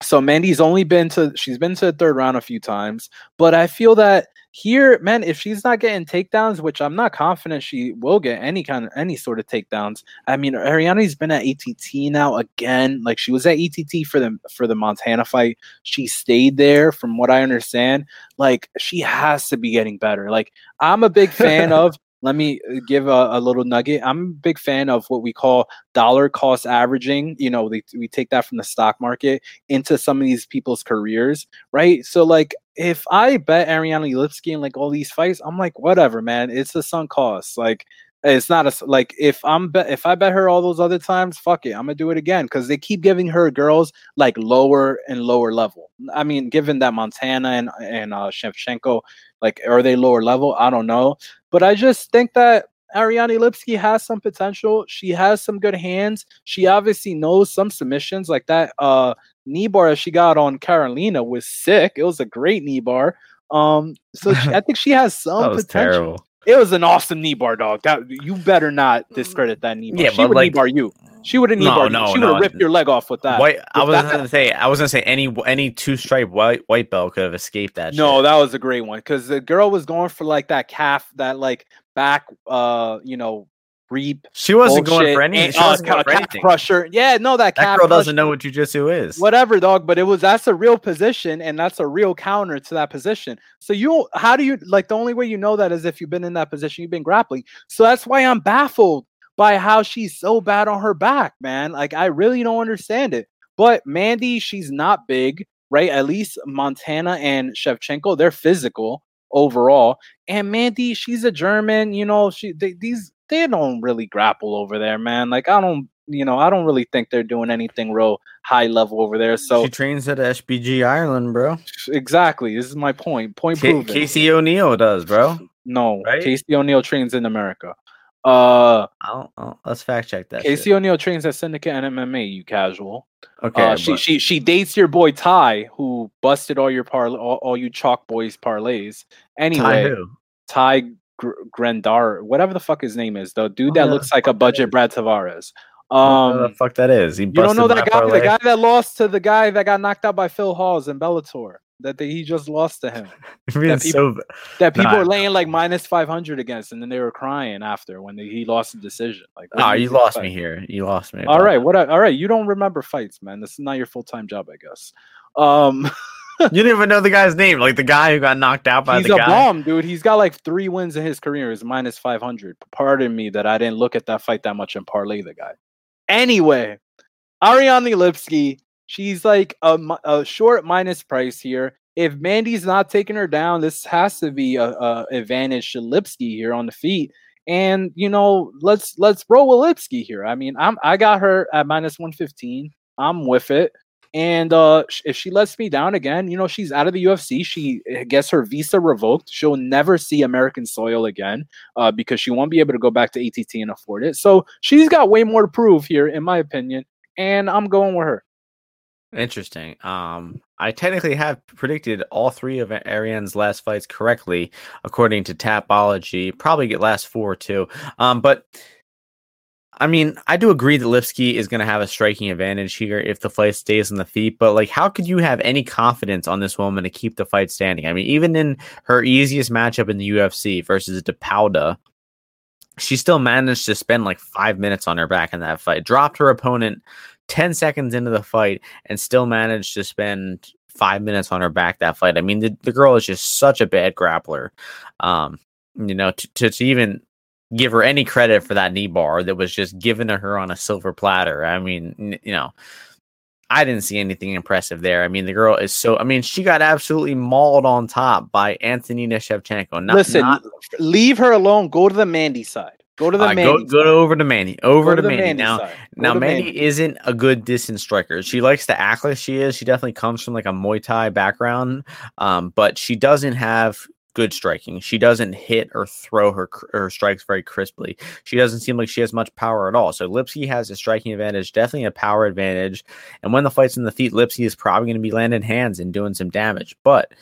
So Mandy's only been to she's been to the third round a few times, but I feel that here, man, if she's not getting takedowns, which I'm not confident she will get any kind of any sort of takedowns. I mean, Ariane's been at ATT now again. Like she was at ATT for the for the Montana fight. She stayed there, from what I understand. Like she has to be getting better. Like I'm a big fan of let me uh, give a, a, little nugget. I'm a big fan of what we call dollar cost averaging. You know, we take that from the stock market into some of these people's careers, right? So, like, if I bet Ariane Lipski in like all these fights, I'm like, whatever, man. It's the sunk cost. Like, it's not a like if I'm bet if I bet her all those other times, fuck it, I'm gonna do it again because they keep giving her girls like lower and lower level. I mean, given that Montana and and uh, Shevchenko, like, are they lower level? I don't know, but I just think that Ariane Lipski has some potential. She has some good hands. She obviously knows some submissions like that. Uh, knee bar she got on Carolina was sick. It was a great knee bar. Um, so she, I think she has some potential. Terrible. It was an awesome knee bar, dog. That you better not discredit that knee bar. Yeah, she would like, knee bar you. She would have knee no, bar no, you. She would have no. ripped your leg off with that. White, I was gonna say I was gonna say any any two stripe white white belt could have escaped that. No, shit. that was a great one because the girl was going for like that calf, that like back, uh, you know, reap. She wasn't bullshit, going for any. She uh, wasn't going for anything. crusher. Yeah, no, that, that girl doesn't know what jujitsu is. Whatever, dog. But it was that's a real position, and that's a real counter to that position. So you, how do you like? The only way you know that is if you've been in that position, you've been grappling. So that's why I'm baffled by how she's so bad on her back, man. Like I really don't understand it. But Mandy, she's not big, right? At least Montana and Shevchenko, they're physical overall. And Mandy, she's a German, you know, she they, these they don't really grapple over there, man. Like I don't, you know, I don't really think they're doing anything real high level over there. So she trains at SBG Ireland, bro. Exactly. This is my point. Point K- proven. Casey O'Neill does, bro. No, right? Casey O'Neill trains in America. Uh, I'll, I'll, let's fact check that. Casey O'Neill trains at Syndicate and MMA. You casual. Okay. Uh, she she she dates your boy Ty, who busted all your par all, all you chalk boys parlays. Anyway, Ty, who? Grandar, whatever the fuck his name is, the dude that looks like a budget Brad Tavares. Um, the fuck that is? He you don't know that guy, parlay? the guy that lost to the guy that got knocked out by Phil Hawes in Bellator. that they, he just lost to him. That so That people Nah. are laying like minus five hundred against, and then they were crying after when they, he lost the decision. Like, oh, you lost about me here. You lost me. All right, what? I, all right, you don't remember fights, man. This is not your full time job, I guess. Um. You didn't even know the guy's name, like the guy who got knocked out by he's the a guy. bomb, dude. He's got like three wins in his career. Is minus five hundred. Pardon me that I didn't look at that fight that much and parlay the guy. Anyway, Ariane Lipski, she's like a, a short minus price here. If Mandy's not taking her down, this has to be a, a advantage to Lipski here on the feet. And you know, let's let's roll with Lipski here. I mean, I'm I got her at minus one fifteen. I'm with it. And uh, if she lets me down again, you know, she's out of the UFC. She uh, gets her visa revoked. She'll never see American soil again uh, because she won't be able to go back to ATT and afford it. So she's got way more to prove here, in my opinion. And I'm going with her. Interesting. Um, I technically have predicted all three of Ariane's last fights correctly, according to Tapology. Probably get last four too. Um, but I mean, I do agree that Lipski is going to have a striking advantage here if the fight stays on the feet. But like, how could you have any confidence on this woman to keep the fight standing? I mean, even in her easiest matchup in the UFC versus de Pádua, she still managed to spend like five minutes on her back in that fight. Dropped her opponent 10 seconds into the fight and still managed to spend five minutes on her back that fight. I mean, the, the girl is just such a bad grappler. Um, you know, to, to, to even give her any credit for that knee bar that was just given to her on a silver platter. I mean, n- you know, I didn't see anything impressive there. I mean, the girl is so, I mean, she got absolutely mauled on top by Antonina Shevchenko. Not, Listen, not, leave her alone. Go to the Mandy side. Go to the uh, Mandy. go, go to over to Mandy. Over to, the Manny. Mandy Now, now to Mandy Mandy. isn't a good distance striker. She likes to act like she is. She definitely comes from like a Muay Thai background, um, but she doesn't have good striking. She doesn't hit or throw her her strikes very crisply. She doesn't seem like she has much power at all. So Lipski has a striking advantage, definitely a power advantage. And when the fight's in the feet, Lipski is probably going to be landing hands and doing some damage. But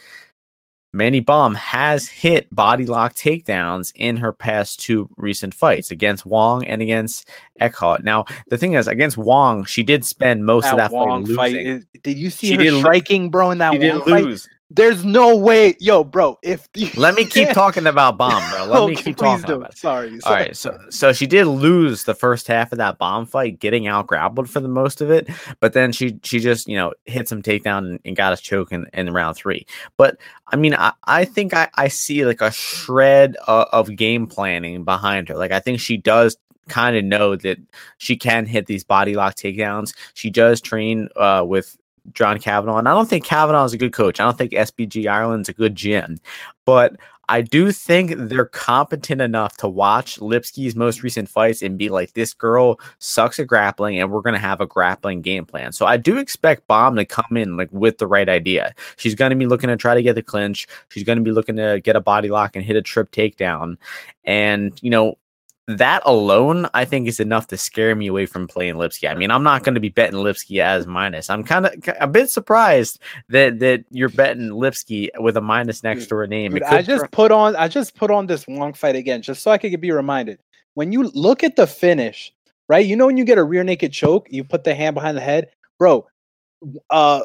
Manny Böhm has hit body lock takedowns in her past two recent fights against Wong and against Eckhart. Now, the thing is, against Wong, she did spend most of That that Wong fight fight. Did you see She her striking, bro? In that Wong did fight, lose. There's no way, yo, bro. If Let me keep talking about Böhm, bro. Let me keep talking do. about it. Sorry. All sorry. right, so so she did lose the first half of that bomb fight, getting out grappled for the most of it, but then she she just you know hit some takedown and, and got a choke in, in round three. But I mean, I, I think I, I see like a shred of, of game planning behind her. Like I think she does kind of know that she can hit these body lock takedowns. She does train uh, with John Kavanagh, and I don't think Kavanagh is a good coach. I don't think SBG Ireland's a good gym, but I do think they're competent enough to watch Lipski's most recent fights and be like, this girl sucks at grappling, and we're gonna have a grappling game plan. So I do expect Böhm to come in like with the right idea. She's gonna be looking to try to get the clinch. She's gonna be looking to get a body lock and hit a trip takedown, and you know. That alone, I think, is enough to scare me away from playing Lipski. I mean, I'm not going to be betting Lipski as minus. I'm kind of a bit surprised that that you're betting Lipski with a minus next to her name. Dude, I just put on I just put on this long fight again, just so I could be reminded. When you look at the finish, right? You know when you get a rear naked choke, you put the hand behind the head, bro. Uh,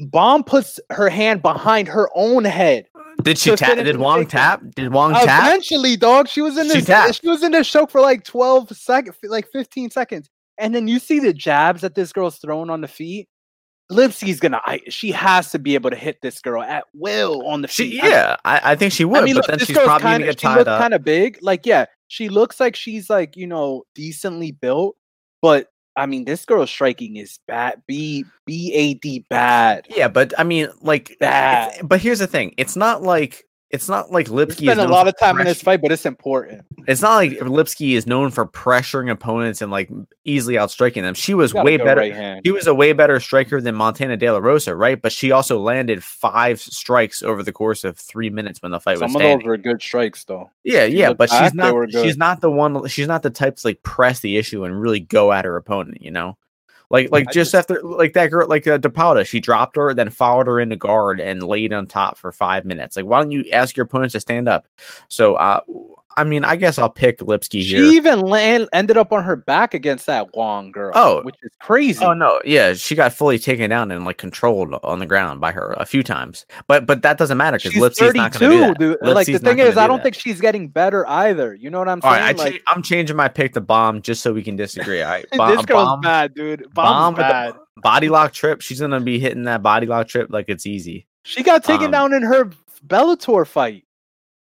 Böhm puts her hand behind her own head. Did she tap? Did Wong tap? Did Wong tap? Eventually, dog, she was in She this. tapped. She was in this choke for like twelve seconds, like fifteen seconds, and then you see the jabs that this girl's throwing on the feet. Lipski's gonna. I, she has to be able to hit this girl at will on the feet. She, I- yeah, I, I think she would, I mean, but look, then she's probably kinda, gonna get she tied up. kind of big. Like, yeah, she looks like she's like you know decently built, but I mean, this girl's striking is bad. B B A D bad. yeah, but I mean, like, Bad. but here's the thing: it's not like it's not like Lipski is spent a lot of time in this fight, but it's important. It's not like Lipski is known for pressuring opponents and like easily outstriking them. She was way better. Right. She was a way better striker than Montana De La Rosa, right? But she also landed five strikes over the course of three minutes when the fight Some was of standing. those were good strikes, though. Yeah, She yeah, but back, she's not she's not the one she's not the type to like press the issue and really go at her opponent, you know? Like like I just, just- after like that girl like uh, de Pádua, she dropped her, then followed her into guard and laid on top for five minutes. Like, why don't you ask your opponents to stand up? So uh I mean, I guess I'll pick Lipski She here. even land, ended up on her back against that Wong girl. Oh. which is crazy. Oh no, yeah, she got fully taken down and like controlled on the ground by her a few times. But but that doesn't matter because She's Lipski's not going to do that. dude. Like the thing is, I do don't that. think she's getting better either. You know what I'm saying? right, I like I'm changing my pick to Böhm just so we can disagree. All right, this girl's bomb, bad, dude. bomb Bomb's the bad. body lock trip. She's gonna be hitting that body lock trip like it's easy. She got taken Um, down in her Bellator fight.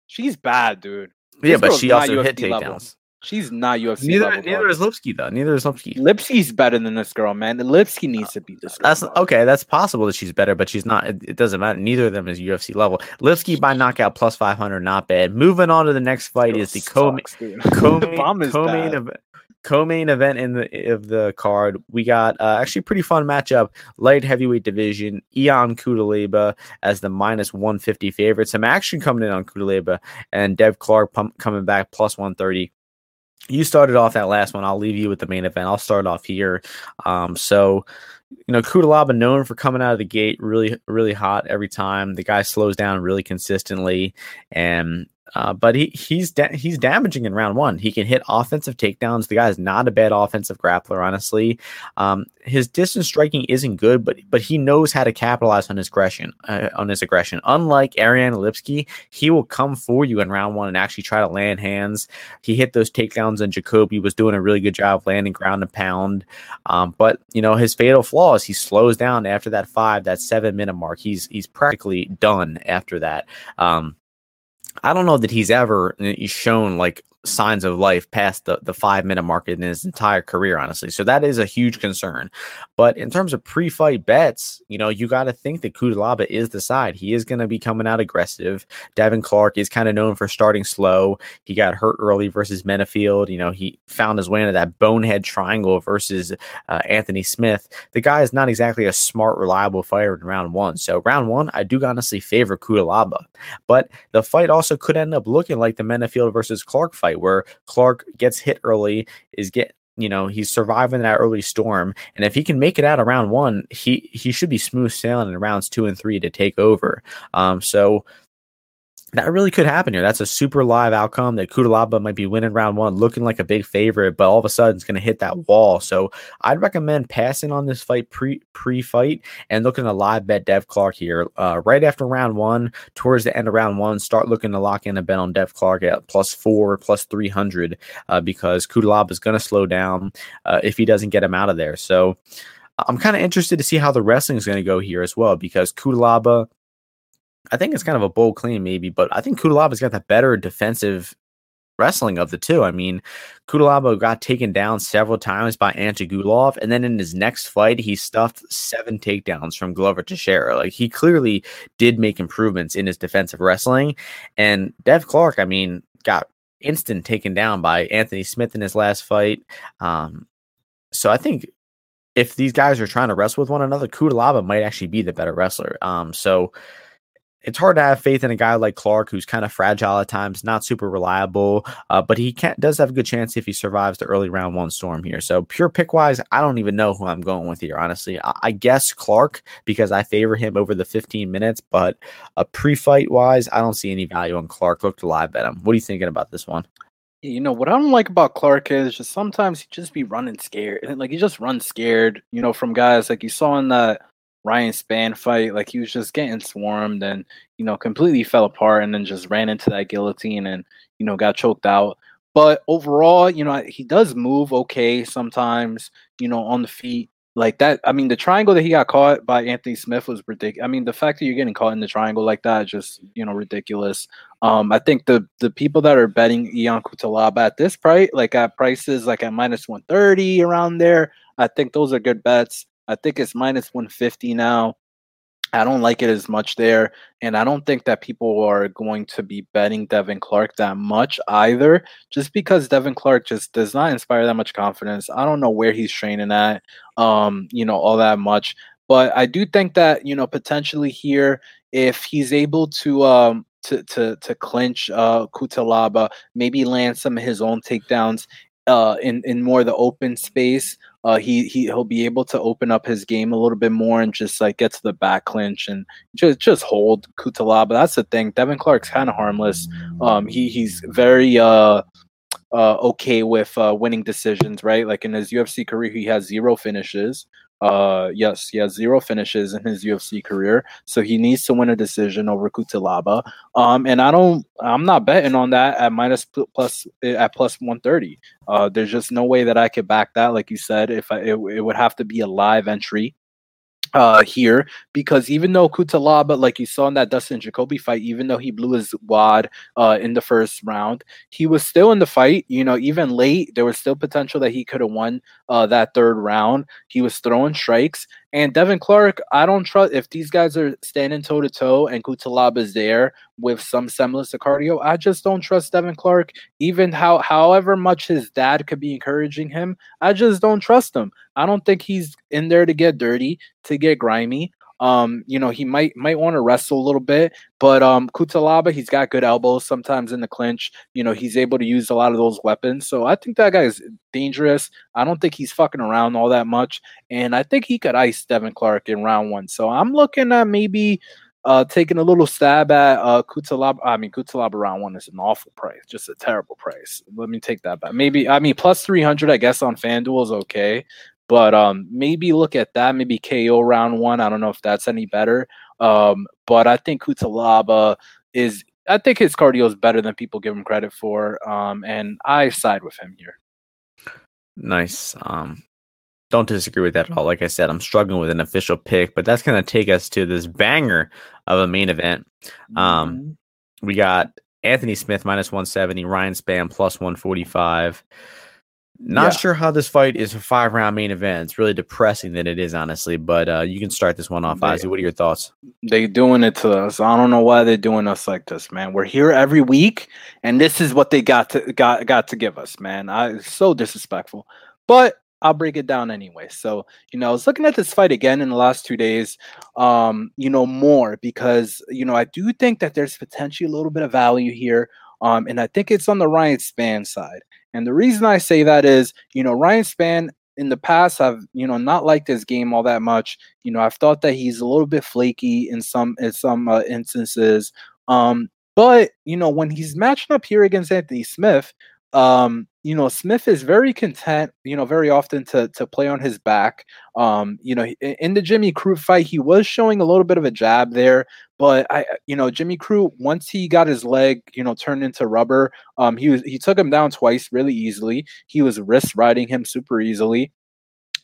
She's bad, dude. Yeah, but she not also hit UFC level. takedowns. She's not UFC Neither level. neither is Lipski though. Neither is Lipski. Lipski's better than this girl, man. Lipski needs to beat this girl. That's dog. okay. That's possible that she's better, but she's not. It, it doesn't matter. Neither of them is UFC level. Lipski by knockout plus five hundred, not bad. Moving on to the next fight Girl is the co sucks, dude. co-main, Bomb is co-main event. Co-main event in the of the card, we got uh, actually pretty fun matchup. Light heavyweight division, Ion Cutelaba as the minus one fifty favorite. Some action coming in on Cutelaba, and Dev Clark pump, coming back plus one thirty. You started off that last one. I'll leave you with the main event. I'll start off here. Um, so you know, Cutelaba known for coming out of the gate really, really hot every time. The guy slows down really consistently, and uh, but he he's da- he's damaging in round one. He can hit offensive takedowns. The guy is not a bad offensive grappler, honestly. Um, his distance striking isn't good, but but he knows how to capitalize on his aggression. Uh, on his aggression, unlike Ariane Lipski, he will come for you in round one and actually try to land hands. He hit those takedowns, and Jacoby was doing a really good job landing ground and pound. Um, but you know his fatal flaw is he slows down after that five, that seven minute mark. He's he's practically done after that. Um, I don't know that he's ever uh, shown like signs of life past the, the five minute mark in his entire career, honestly. So that is a huge concern. But in terms of pre fight bets, you know, you got to think that Cutelaba is the side. He is going to be coming out aggressive. Devin Clark is kind of known for starting slow. He got hurt early versus Menifield. You know, he found his way into that bonehead triangle versus uh, Anthony Smith. The guy is not exactly a smart, reliable fighter in round one. So round one, I do honestly favor Cutelaba. But the fight also could end up looking like the Menifield versus Clark fight, where Clark gets hit early, is get you know he's surviving that early storm, and if he can make it out of round one, he he should be smooth sailing in rounds two and three to take over. Um, so that really could happen here. That's a super live outcome that Cutelaba might be winning round one, looking like a big favorite, but all of a sudden it's going to hit that wall. So I'd recommend passing on this fight pre pre fight and looking to live bet Dev Clark here. Uh, right after round one, towards the end of round one, start looking to lock in a bet on Dev Clark at plus four, plus 300, uh, because Cutelaba is going to slow down uh, if he doesn't get him out of there. So I'm kind of interested to see how the wrestling is going to go here as well, because Cutelaba. I think it's kind of a bold claim, maybe, but I think Cutelaba's got the better defensive wrestling of the two. I mean, Cutelaba got taken down several times by Antigulov, and then in his next fight, he stuffed seven takedowns from Glover to Teixeira. Like he clearly did make improvements in his defensive wrestling. And Dev Clark, I mean, got instant taken down by Anthony Smith in his last fight. Um, so I think if these guys are trying to wrestle with one another, Cutelaba might actually be the better wrestler. Um, so it's hard to have faith in a guy like Clark, who's kind of fragile at times, not super reliable, uh, but he can does have a good chance if he survives the early round one storm here. So pure pick wise, I don't even know who I'm going with here. Honestly, I, I guess Clark because I favor him over the 15 minutes, but a pre-fight wise, I don't see any value on Clark. Look to live bet him. What are you thinking about this one? You know what I don't like about Clark is just sometimes he just be running scared. and Like he just runs scared, you know, from guys like you saw in that Ryan Spann fight. Like he was just getting swarmed and you know completely fell apart, and then just ran into that guillotine and you know got choked out. But overall, you know he does move okay sometimes. You know on the feet like that. I mean the triangle that he got caught by Anthony Smith was ridiculous. I mean the fact that you're getting caught in the triangle like that just you know ridiculous. Um, I think the the people that are betting Ion Cutelaba at this price, like at prices like at minus one thirty around there, I think those are good bets. I think it's minus one fifty now. I don't like it as much there, and I don't think that people are going to be betting Devin Clark that much either. Just because Devin Clark just does not inspire that much confidence. I don't know where he's training at, um, you know, all that much. But I do think that you know potentially here, if he's able to um, to to to clinch uh Cutelaba, maybe land some of his own takedowns uh in in more of the open space uh, he he he'll be able to open up his game a little bit more and just like get to the back clinch and just just hold Cutelaba. That's the thing. Devin Clark's kind of harmless. Um, he he's very uh uh, okay with uh, winning decisions, right? Like in his UFC career, he has zero finishes. Uh, yes, he has zero finishes in his UFC career, so he needs to win a decision over Cutelaba. Um, and I don't, I'm not betting on that at minus plus at plus one thirty. Uh, there's just no way that I could back that. Like you said, if I, it, it would have to be a live entry uh here because even though Cutelaba, like you saw in that Dustin Jacoby fight, even though he blew his wad uh in the first round, he was still in the fight. You know, even late, there was still potential that he could have won uh that third round. He was throwing strikes. And Devin Clark, I don't trust if these guys are standing toe to toe and Cutelaba is there with some semblance of cardio. I just don't trust Devin Clark. Even how however much his dad could be encouraging him, I just don't trust him. I don't think he's in there to get dirty, to get grimy. Um, you know, he might might want to wrestle a little bit, but um Cutelaba, he's got good elbows sometimes in the clinch. You know, he's able to use a lot of those weapons. So I think that guy is dangerous. I don't think he's fucking around all that much. And I think he could ice Devin Clark in round one. So I'm looking at maybe uh, taking a little stab at uh, Cutelaba. I mean, Cutelaba round one is an awful price, just a terrible price. Let me take that back. Maybe, I mean, plus 300, I guess, on FanDuel is okay. But um, maybe look at that. Maybe KO round one. I don't know if that's any better. Um, but I think Cutelaba is. I think his cardio is better than people give him credit for. Um, and I side with him here. Nice. Um, don't disagree with that at all. Like I said, I'm struggling with an official pick, but that's going to take us to this banger of a main event. Um, mm-hmm. we got Anthony Smith minus 170, Ryan Spann plus 145. Not yeah. sure how this fight is a five round main event. It's really depressing that it is, honestly. But uh, you can start this one off, they, Ozzy. What are your thoughts? They doing it to us. I don't know why they're doing us like this, man. We're here every week, and this is what they got to got got to give us, man. I so disrespectful. But I'll break it down anyway. So, you know, I was looking at this fight again in the last two days, um, you know, more because, you know, I do think that there's potentially a little bit of value here. Um, and I think it's on the Ryan Spann side. And the reason I say that is, you know, Ryan Spann in the past I've, you know, not liked his game all that much. You know, I've thought that he's a little bit flaky in some in some uh, instances. Um, but you know, when he's matching up here against Anthony Smith, um, you know, Smith is very content, you know, very often to to play on his back. Um, you know, in the Jimmy Crute fight, he was showing a little bit of a jab there, but I, you know, Jimmy Crute once he got his leg, you know, turned into rubber, um, he was he took him down twice really easily. He was wrist riding him super easily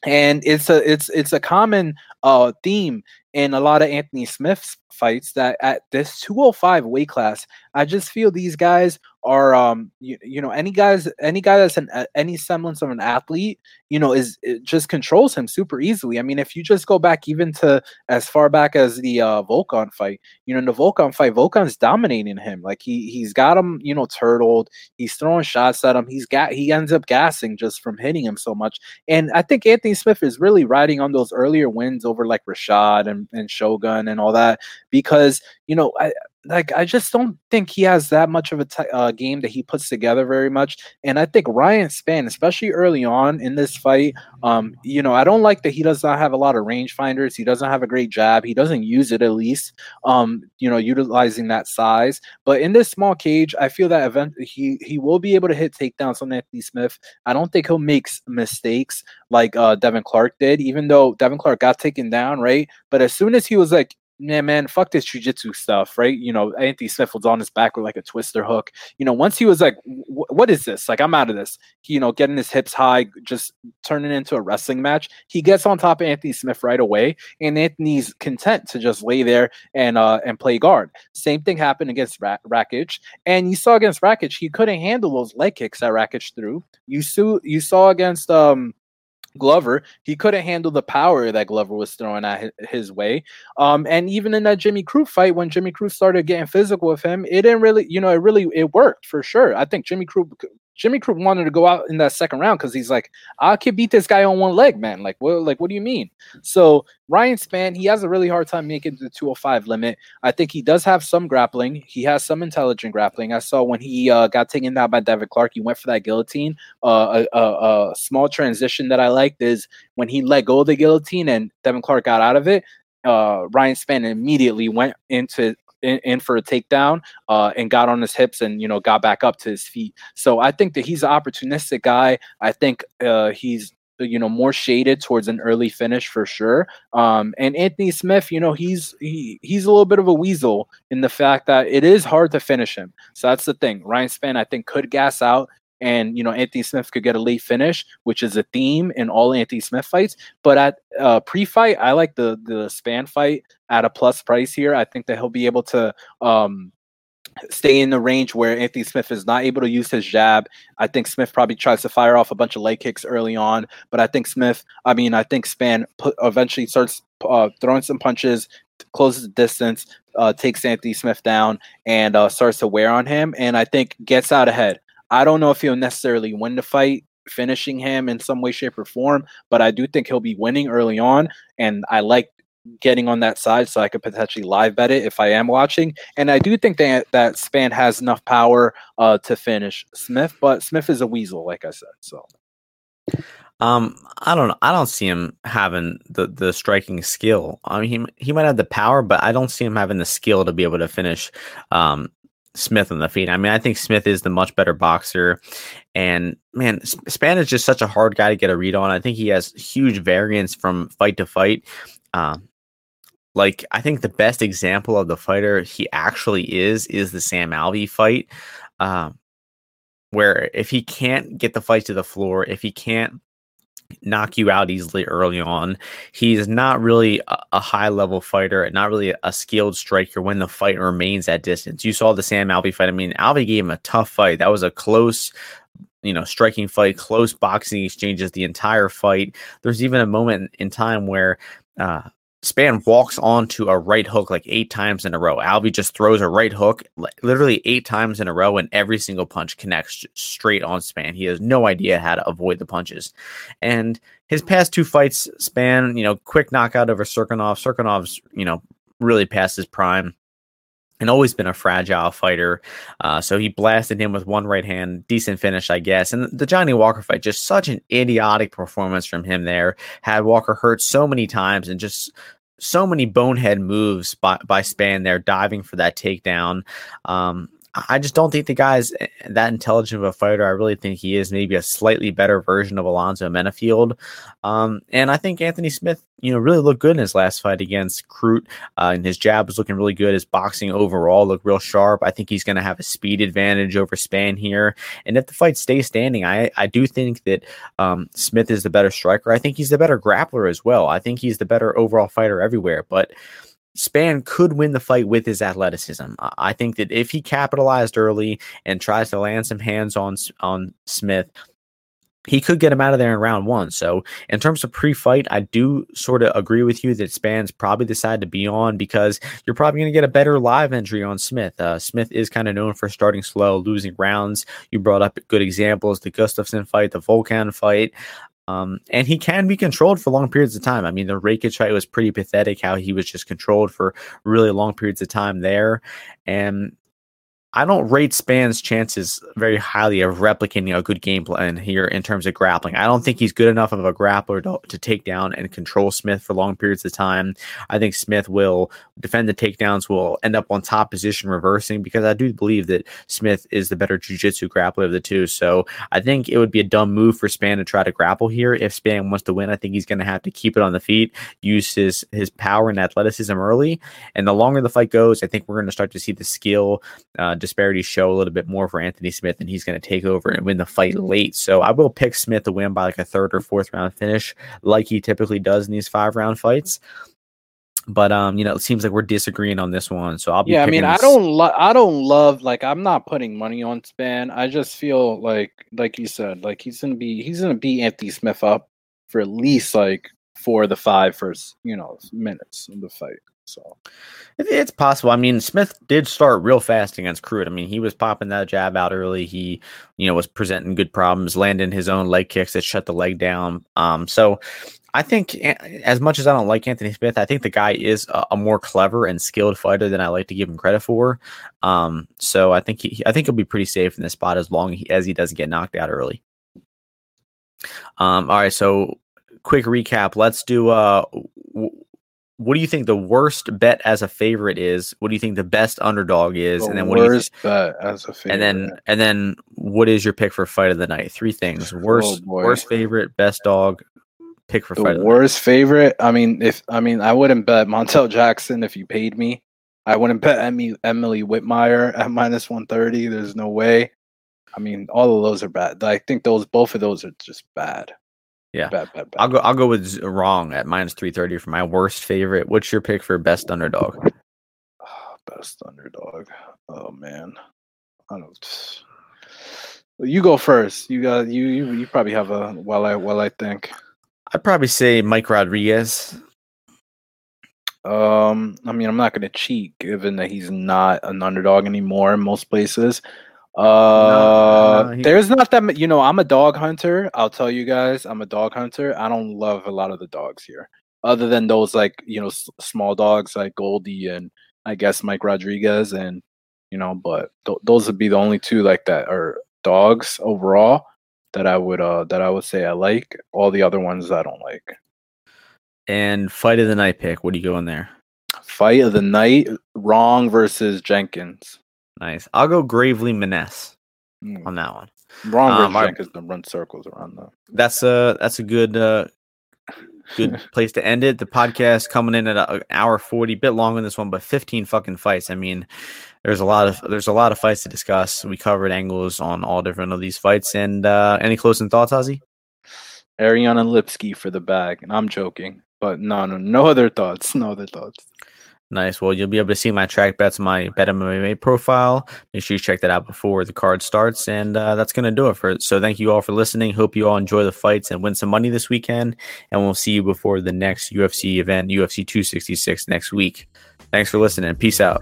and it's a it's it's a common uh theme in a lot of Anthony Smith's fights that at this 205 weight class, I just feel these guys are um you, you know any guys any guy that's an any semblance of an athlete you know is just controls him super easily. I mean if you just go back even to as far back as the uh volkan fight you know in the volkan fight volkan's dominating him. Like he he's got him you know turtled. He's throwing shots at him. He's got he ends up gassing just from hitting him so much. And i think anthony smith is really riding on those earlier wins over like rashad and, and shogun and all that because you know I, like I just don't think he has that much of a t- uh, game that he puts together very much. And I think Ryan Spann, especially early on in this fight, um, you know, I don't like that he does not have a lot of rangefinders. He doesn't have a great jab. He doesn't use it at least. Um, you know, utilizing that size. But in this small cage, I feel that event he he will be able to hit takedowns on Anthony Smith. I don't think he'll make mistakes like uh, Devin Clark did, even though Devin Clark got taken down, right? But as soon as he was like yeah, man, fuck this jujitsu stuff, right? You know, Anthony Smith was on his back with like a twister hook. You know, once he was like, what is this? Like, I'm out of this. He, you know, getting his hips high, just turning into a wrestling match. He gets on top of Anthony Smith right away, and Anthony's content to just lay there and uh and play guard. Same thing happened against Ra- Rakic, and you saw against Rakic, he couldn't handle those leg kicks that Rakic threw. You saw you saw against um Glover, he couldn't handle the power that Glover was throwing at his way. Um, and even in that Jimmy Crute fight, when Jimmy Crute started getting physical with him, it didn't really, you know, it really it worked for sure. I think Jimmy Crute Jimmy Crute wanted to go out in that second round because he's like, I can beat this guy on one leg, man. Like, what? Like, what do you mean? So Ryan Spann, he has a really hard time making the 205 limit. I think he does have some grappling. He has some intelligent grappling. I saw when he uh, got taken down by Devin Clark, he went for that guillotine. Uh, a, a, a small transition that I liked is when he let go of the guillotine and Devin Clark got out of it uh, Ryan Spann immediately went into in, in for a takedown uh, and got on his hips and you know got back up to his feet. So I think that he's an opportunistic guy. I think uh, he's you know more shaded towards an early finish for sure. Um, and Anthony Smith, you know, he's he, he's a little bit of a weasel in the fact that it is hard to finish him. So that's the thing. Ryan Spann, I think, could gas out and you know Anthony Smith could get a late finish, which is a theme in all Anthony Smith fights. But at uh, pre-fight, I like the the Spann fight at a plus price here. I think that he'll be able to um, stay in the range where Anthony Smith is not able to use his jab. I think Smith probably tries to fire off a bunch of leg kicks early on, but I think Smith, I mean, I think Spann put, eventually starts uh, throwing some punches, closes the distance, uh, takes Anthony Smith down, and uh, starts to wear on him, and I think gets out ahead. I don't know if he'll necessarily win the fight, finishing him in some way, shape, or form, but I do think he'll be winning early on. And I like getting on that side so I could potentially live bet it if I am watching. And I do think that that Spann has enough power uh, to finish Smith, but Smith is a weasel, like I said. So. Um, I don't know. I don't see him having the the striking skill. I mean, he he might have the power, but I don't see him having the skill to be able to finish um Smith on the feet. I mean, I think Smith is the much better boxer. And man, Spann is just such a hard guy to get a read on. I think he has huge variance from fight to fight. Um, like, I think the best example of the fighter he actually is is the Sam Alvey fight. Um, where if he can't get the fight to the floor, if he can't knock you out easily early on. He's not really a, a high level fighter, not really a skilled striker when the fight remains at distance. You saw the Sam Alvey fight. I mean, Alvey gave him a tough fight. That was a close, you know, striking fight, close boxing exchanges the entire fight. There's even a moment in time where uh, Spann walks onto a right hook like eight times in a row. Alvey just throws a right hook literally eight times in a row, and every single punch connects straight on Spann. He has no idea how to avoid the punches. And his past two fights Spann, you know, quick knockout over Cirkunov. Cirkunov's, you know, really past his prime and always been a fragile fighter. Uh, so he blasted him with one right hand, decent finish, I guess. And the Johnny Walker fight, just such an idiotic performance from him there. Had Walker hurt so many times and just so many bonehead moves by, by Spann there, diving for that takedown. Um, I just don't think the guy's eh, that intelligent of a fighter. I really think he is maybe a slightly better version of Alonzo Menifield. Um, and I think Anthony Smith, you know, really looked good in his last fight against Crute. Uh, and his jab was looking really good. His boxing overall looked real sharp. I think he's going to have a speed advantage over Spann here. And if the fight stays standing, I, I do think that um, Smith is the better striker. I think he's the better grappler as well. I think he's the better overall fighter everywhere. But Spann could win the fight with his athleticism. I think that if he capitalized early and tries to land some hands on on Smith, he could get him out of there in round one. So, in terms of pre-fight, I do sort of agree with you that Spann's probably the side to be on because you're probably going to get a better live entry on Smith. Uh, Smith is kind of known for starting slow, losing rounds. You brought up good examples: the Gustafsson fight, the Volkan fight. Um, and he can be controlled for long periods of time. I mean, the Rakic fight was pretty pathetic how he was just controlled for really long periods of time there. And I don't rate Spann's chances very highly of replicating a good game plan here in terms of grappling. I don't think he's good enough of a grappler to, to take down and control Smith for long periods of time. I think Smith will defend the takedowns, will end up on top position reversing because I do believe that Smith is the better jiu-jitsu grappler of the two. So I think it would be a dumb move for Spann to try to grapple here. If Spann wants to win, I think he's going to have to keep it on the feet, use his his power and athleticism early. And the longer the fight goes, I think we're going to start to see the skill. Uh, disparity show a little bit more for Anthony Smith, and he's going to take over and win the fight late. So I will pick Smith to win by like a third or fourth round finish, like he typically does in these five round fights. But um, you know, it seems like we're disagreeing on this one. So I'll be. Yeah, I mean, I don't, lo- I don't love like I'm not putting money on Spann. I just feel like, like you said, like he's gonna be, he's gonna beat Anthony Smith up for at least like four of the five first, you know, minutes of the fight. So it's possible. I mean, Smith did start real fast against Crute. I mean, he was popping that jab out early. He, you know, was presenting good problems, landing his own leg kicks that shut the leg down. Um, so I think as much as I don't like Anthony Smith, I think the guy is a, a more clever and skilled fighter than I like to give him credit for. Um, so I think he, I think he'll be pretty safe in this spot as long as he doesn't get knocked out early. Um, all right, so quick recap. Let's do uh what do you think the worst bet as a favorite is? What do you think the best underdog is? The and then what worst do you th- bet as a favorite. And then and then what is your pick for fight of the night? Three things. Oh, worst oh worst favorite, best dog, pick for the fight. worst the favorite. I mean, if I mean I wouldn't bet Montel Jackson if you paid me. I wouldn't bet Emily, Emily Whitmire at minus one thirty. There's no way. I mean, all of those are bad. I think those both of those are just bad. Yeah, bad, bad, bad. I'll go. I'll go with Rong at minus three thirty for my worst favorite. What's your pick for best underdog? best underdog. Oh man, I don't. You go first. You got you. You, you probably have a well. I well. I think. I'd probably say Mike Rodriguez. Um, I mean, I'm not going to cheat, given that he's not an underdog anymore in most places. Uh, no, no, he... there's not that. You know, I'm a dog hunter. I'll tell you guys, I'm a dog hunter. I don't love a lot of the dogs here, other than those like you know s- small dogs like Goldy and I guess Mike Rodriguez and you know, but th- those would be the only two like that are dogs overall that I would uh that I would say I like. All the other ones I don't like. And fight of the night pick. What do you go in there? Fight of the night. Rong versus Jenkins. Nice. I'll go Gravely Maness mm. on that one. Rong um, Jenkins. The run circles around though. That's a that's a good uh good place to end it. The podcast coming in at an hour forty, bit longer than this one, but fifteen fucking fights. I mean, there's a lot of there's a lot of fights to discuss. We covered angles on all different of these fights. And uh, any closing thoughts, Ozzy? Ariana Lipski for the bag, and I'm joking, but no, no, no other thoughts, no other thoughts. Nice. Well, you'll be able to see my track bets, my Bet MMA profile. Make sure you check that out before the card starts. And uh, that's going to do it for it. So thank you all for listening. Hope you all enjoy the fights and win some money this weekend. And we'll see you before the next UFC event, UFC 266 next week. Thanks for listening. Peace out.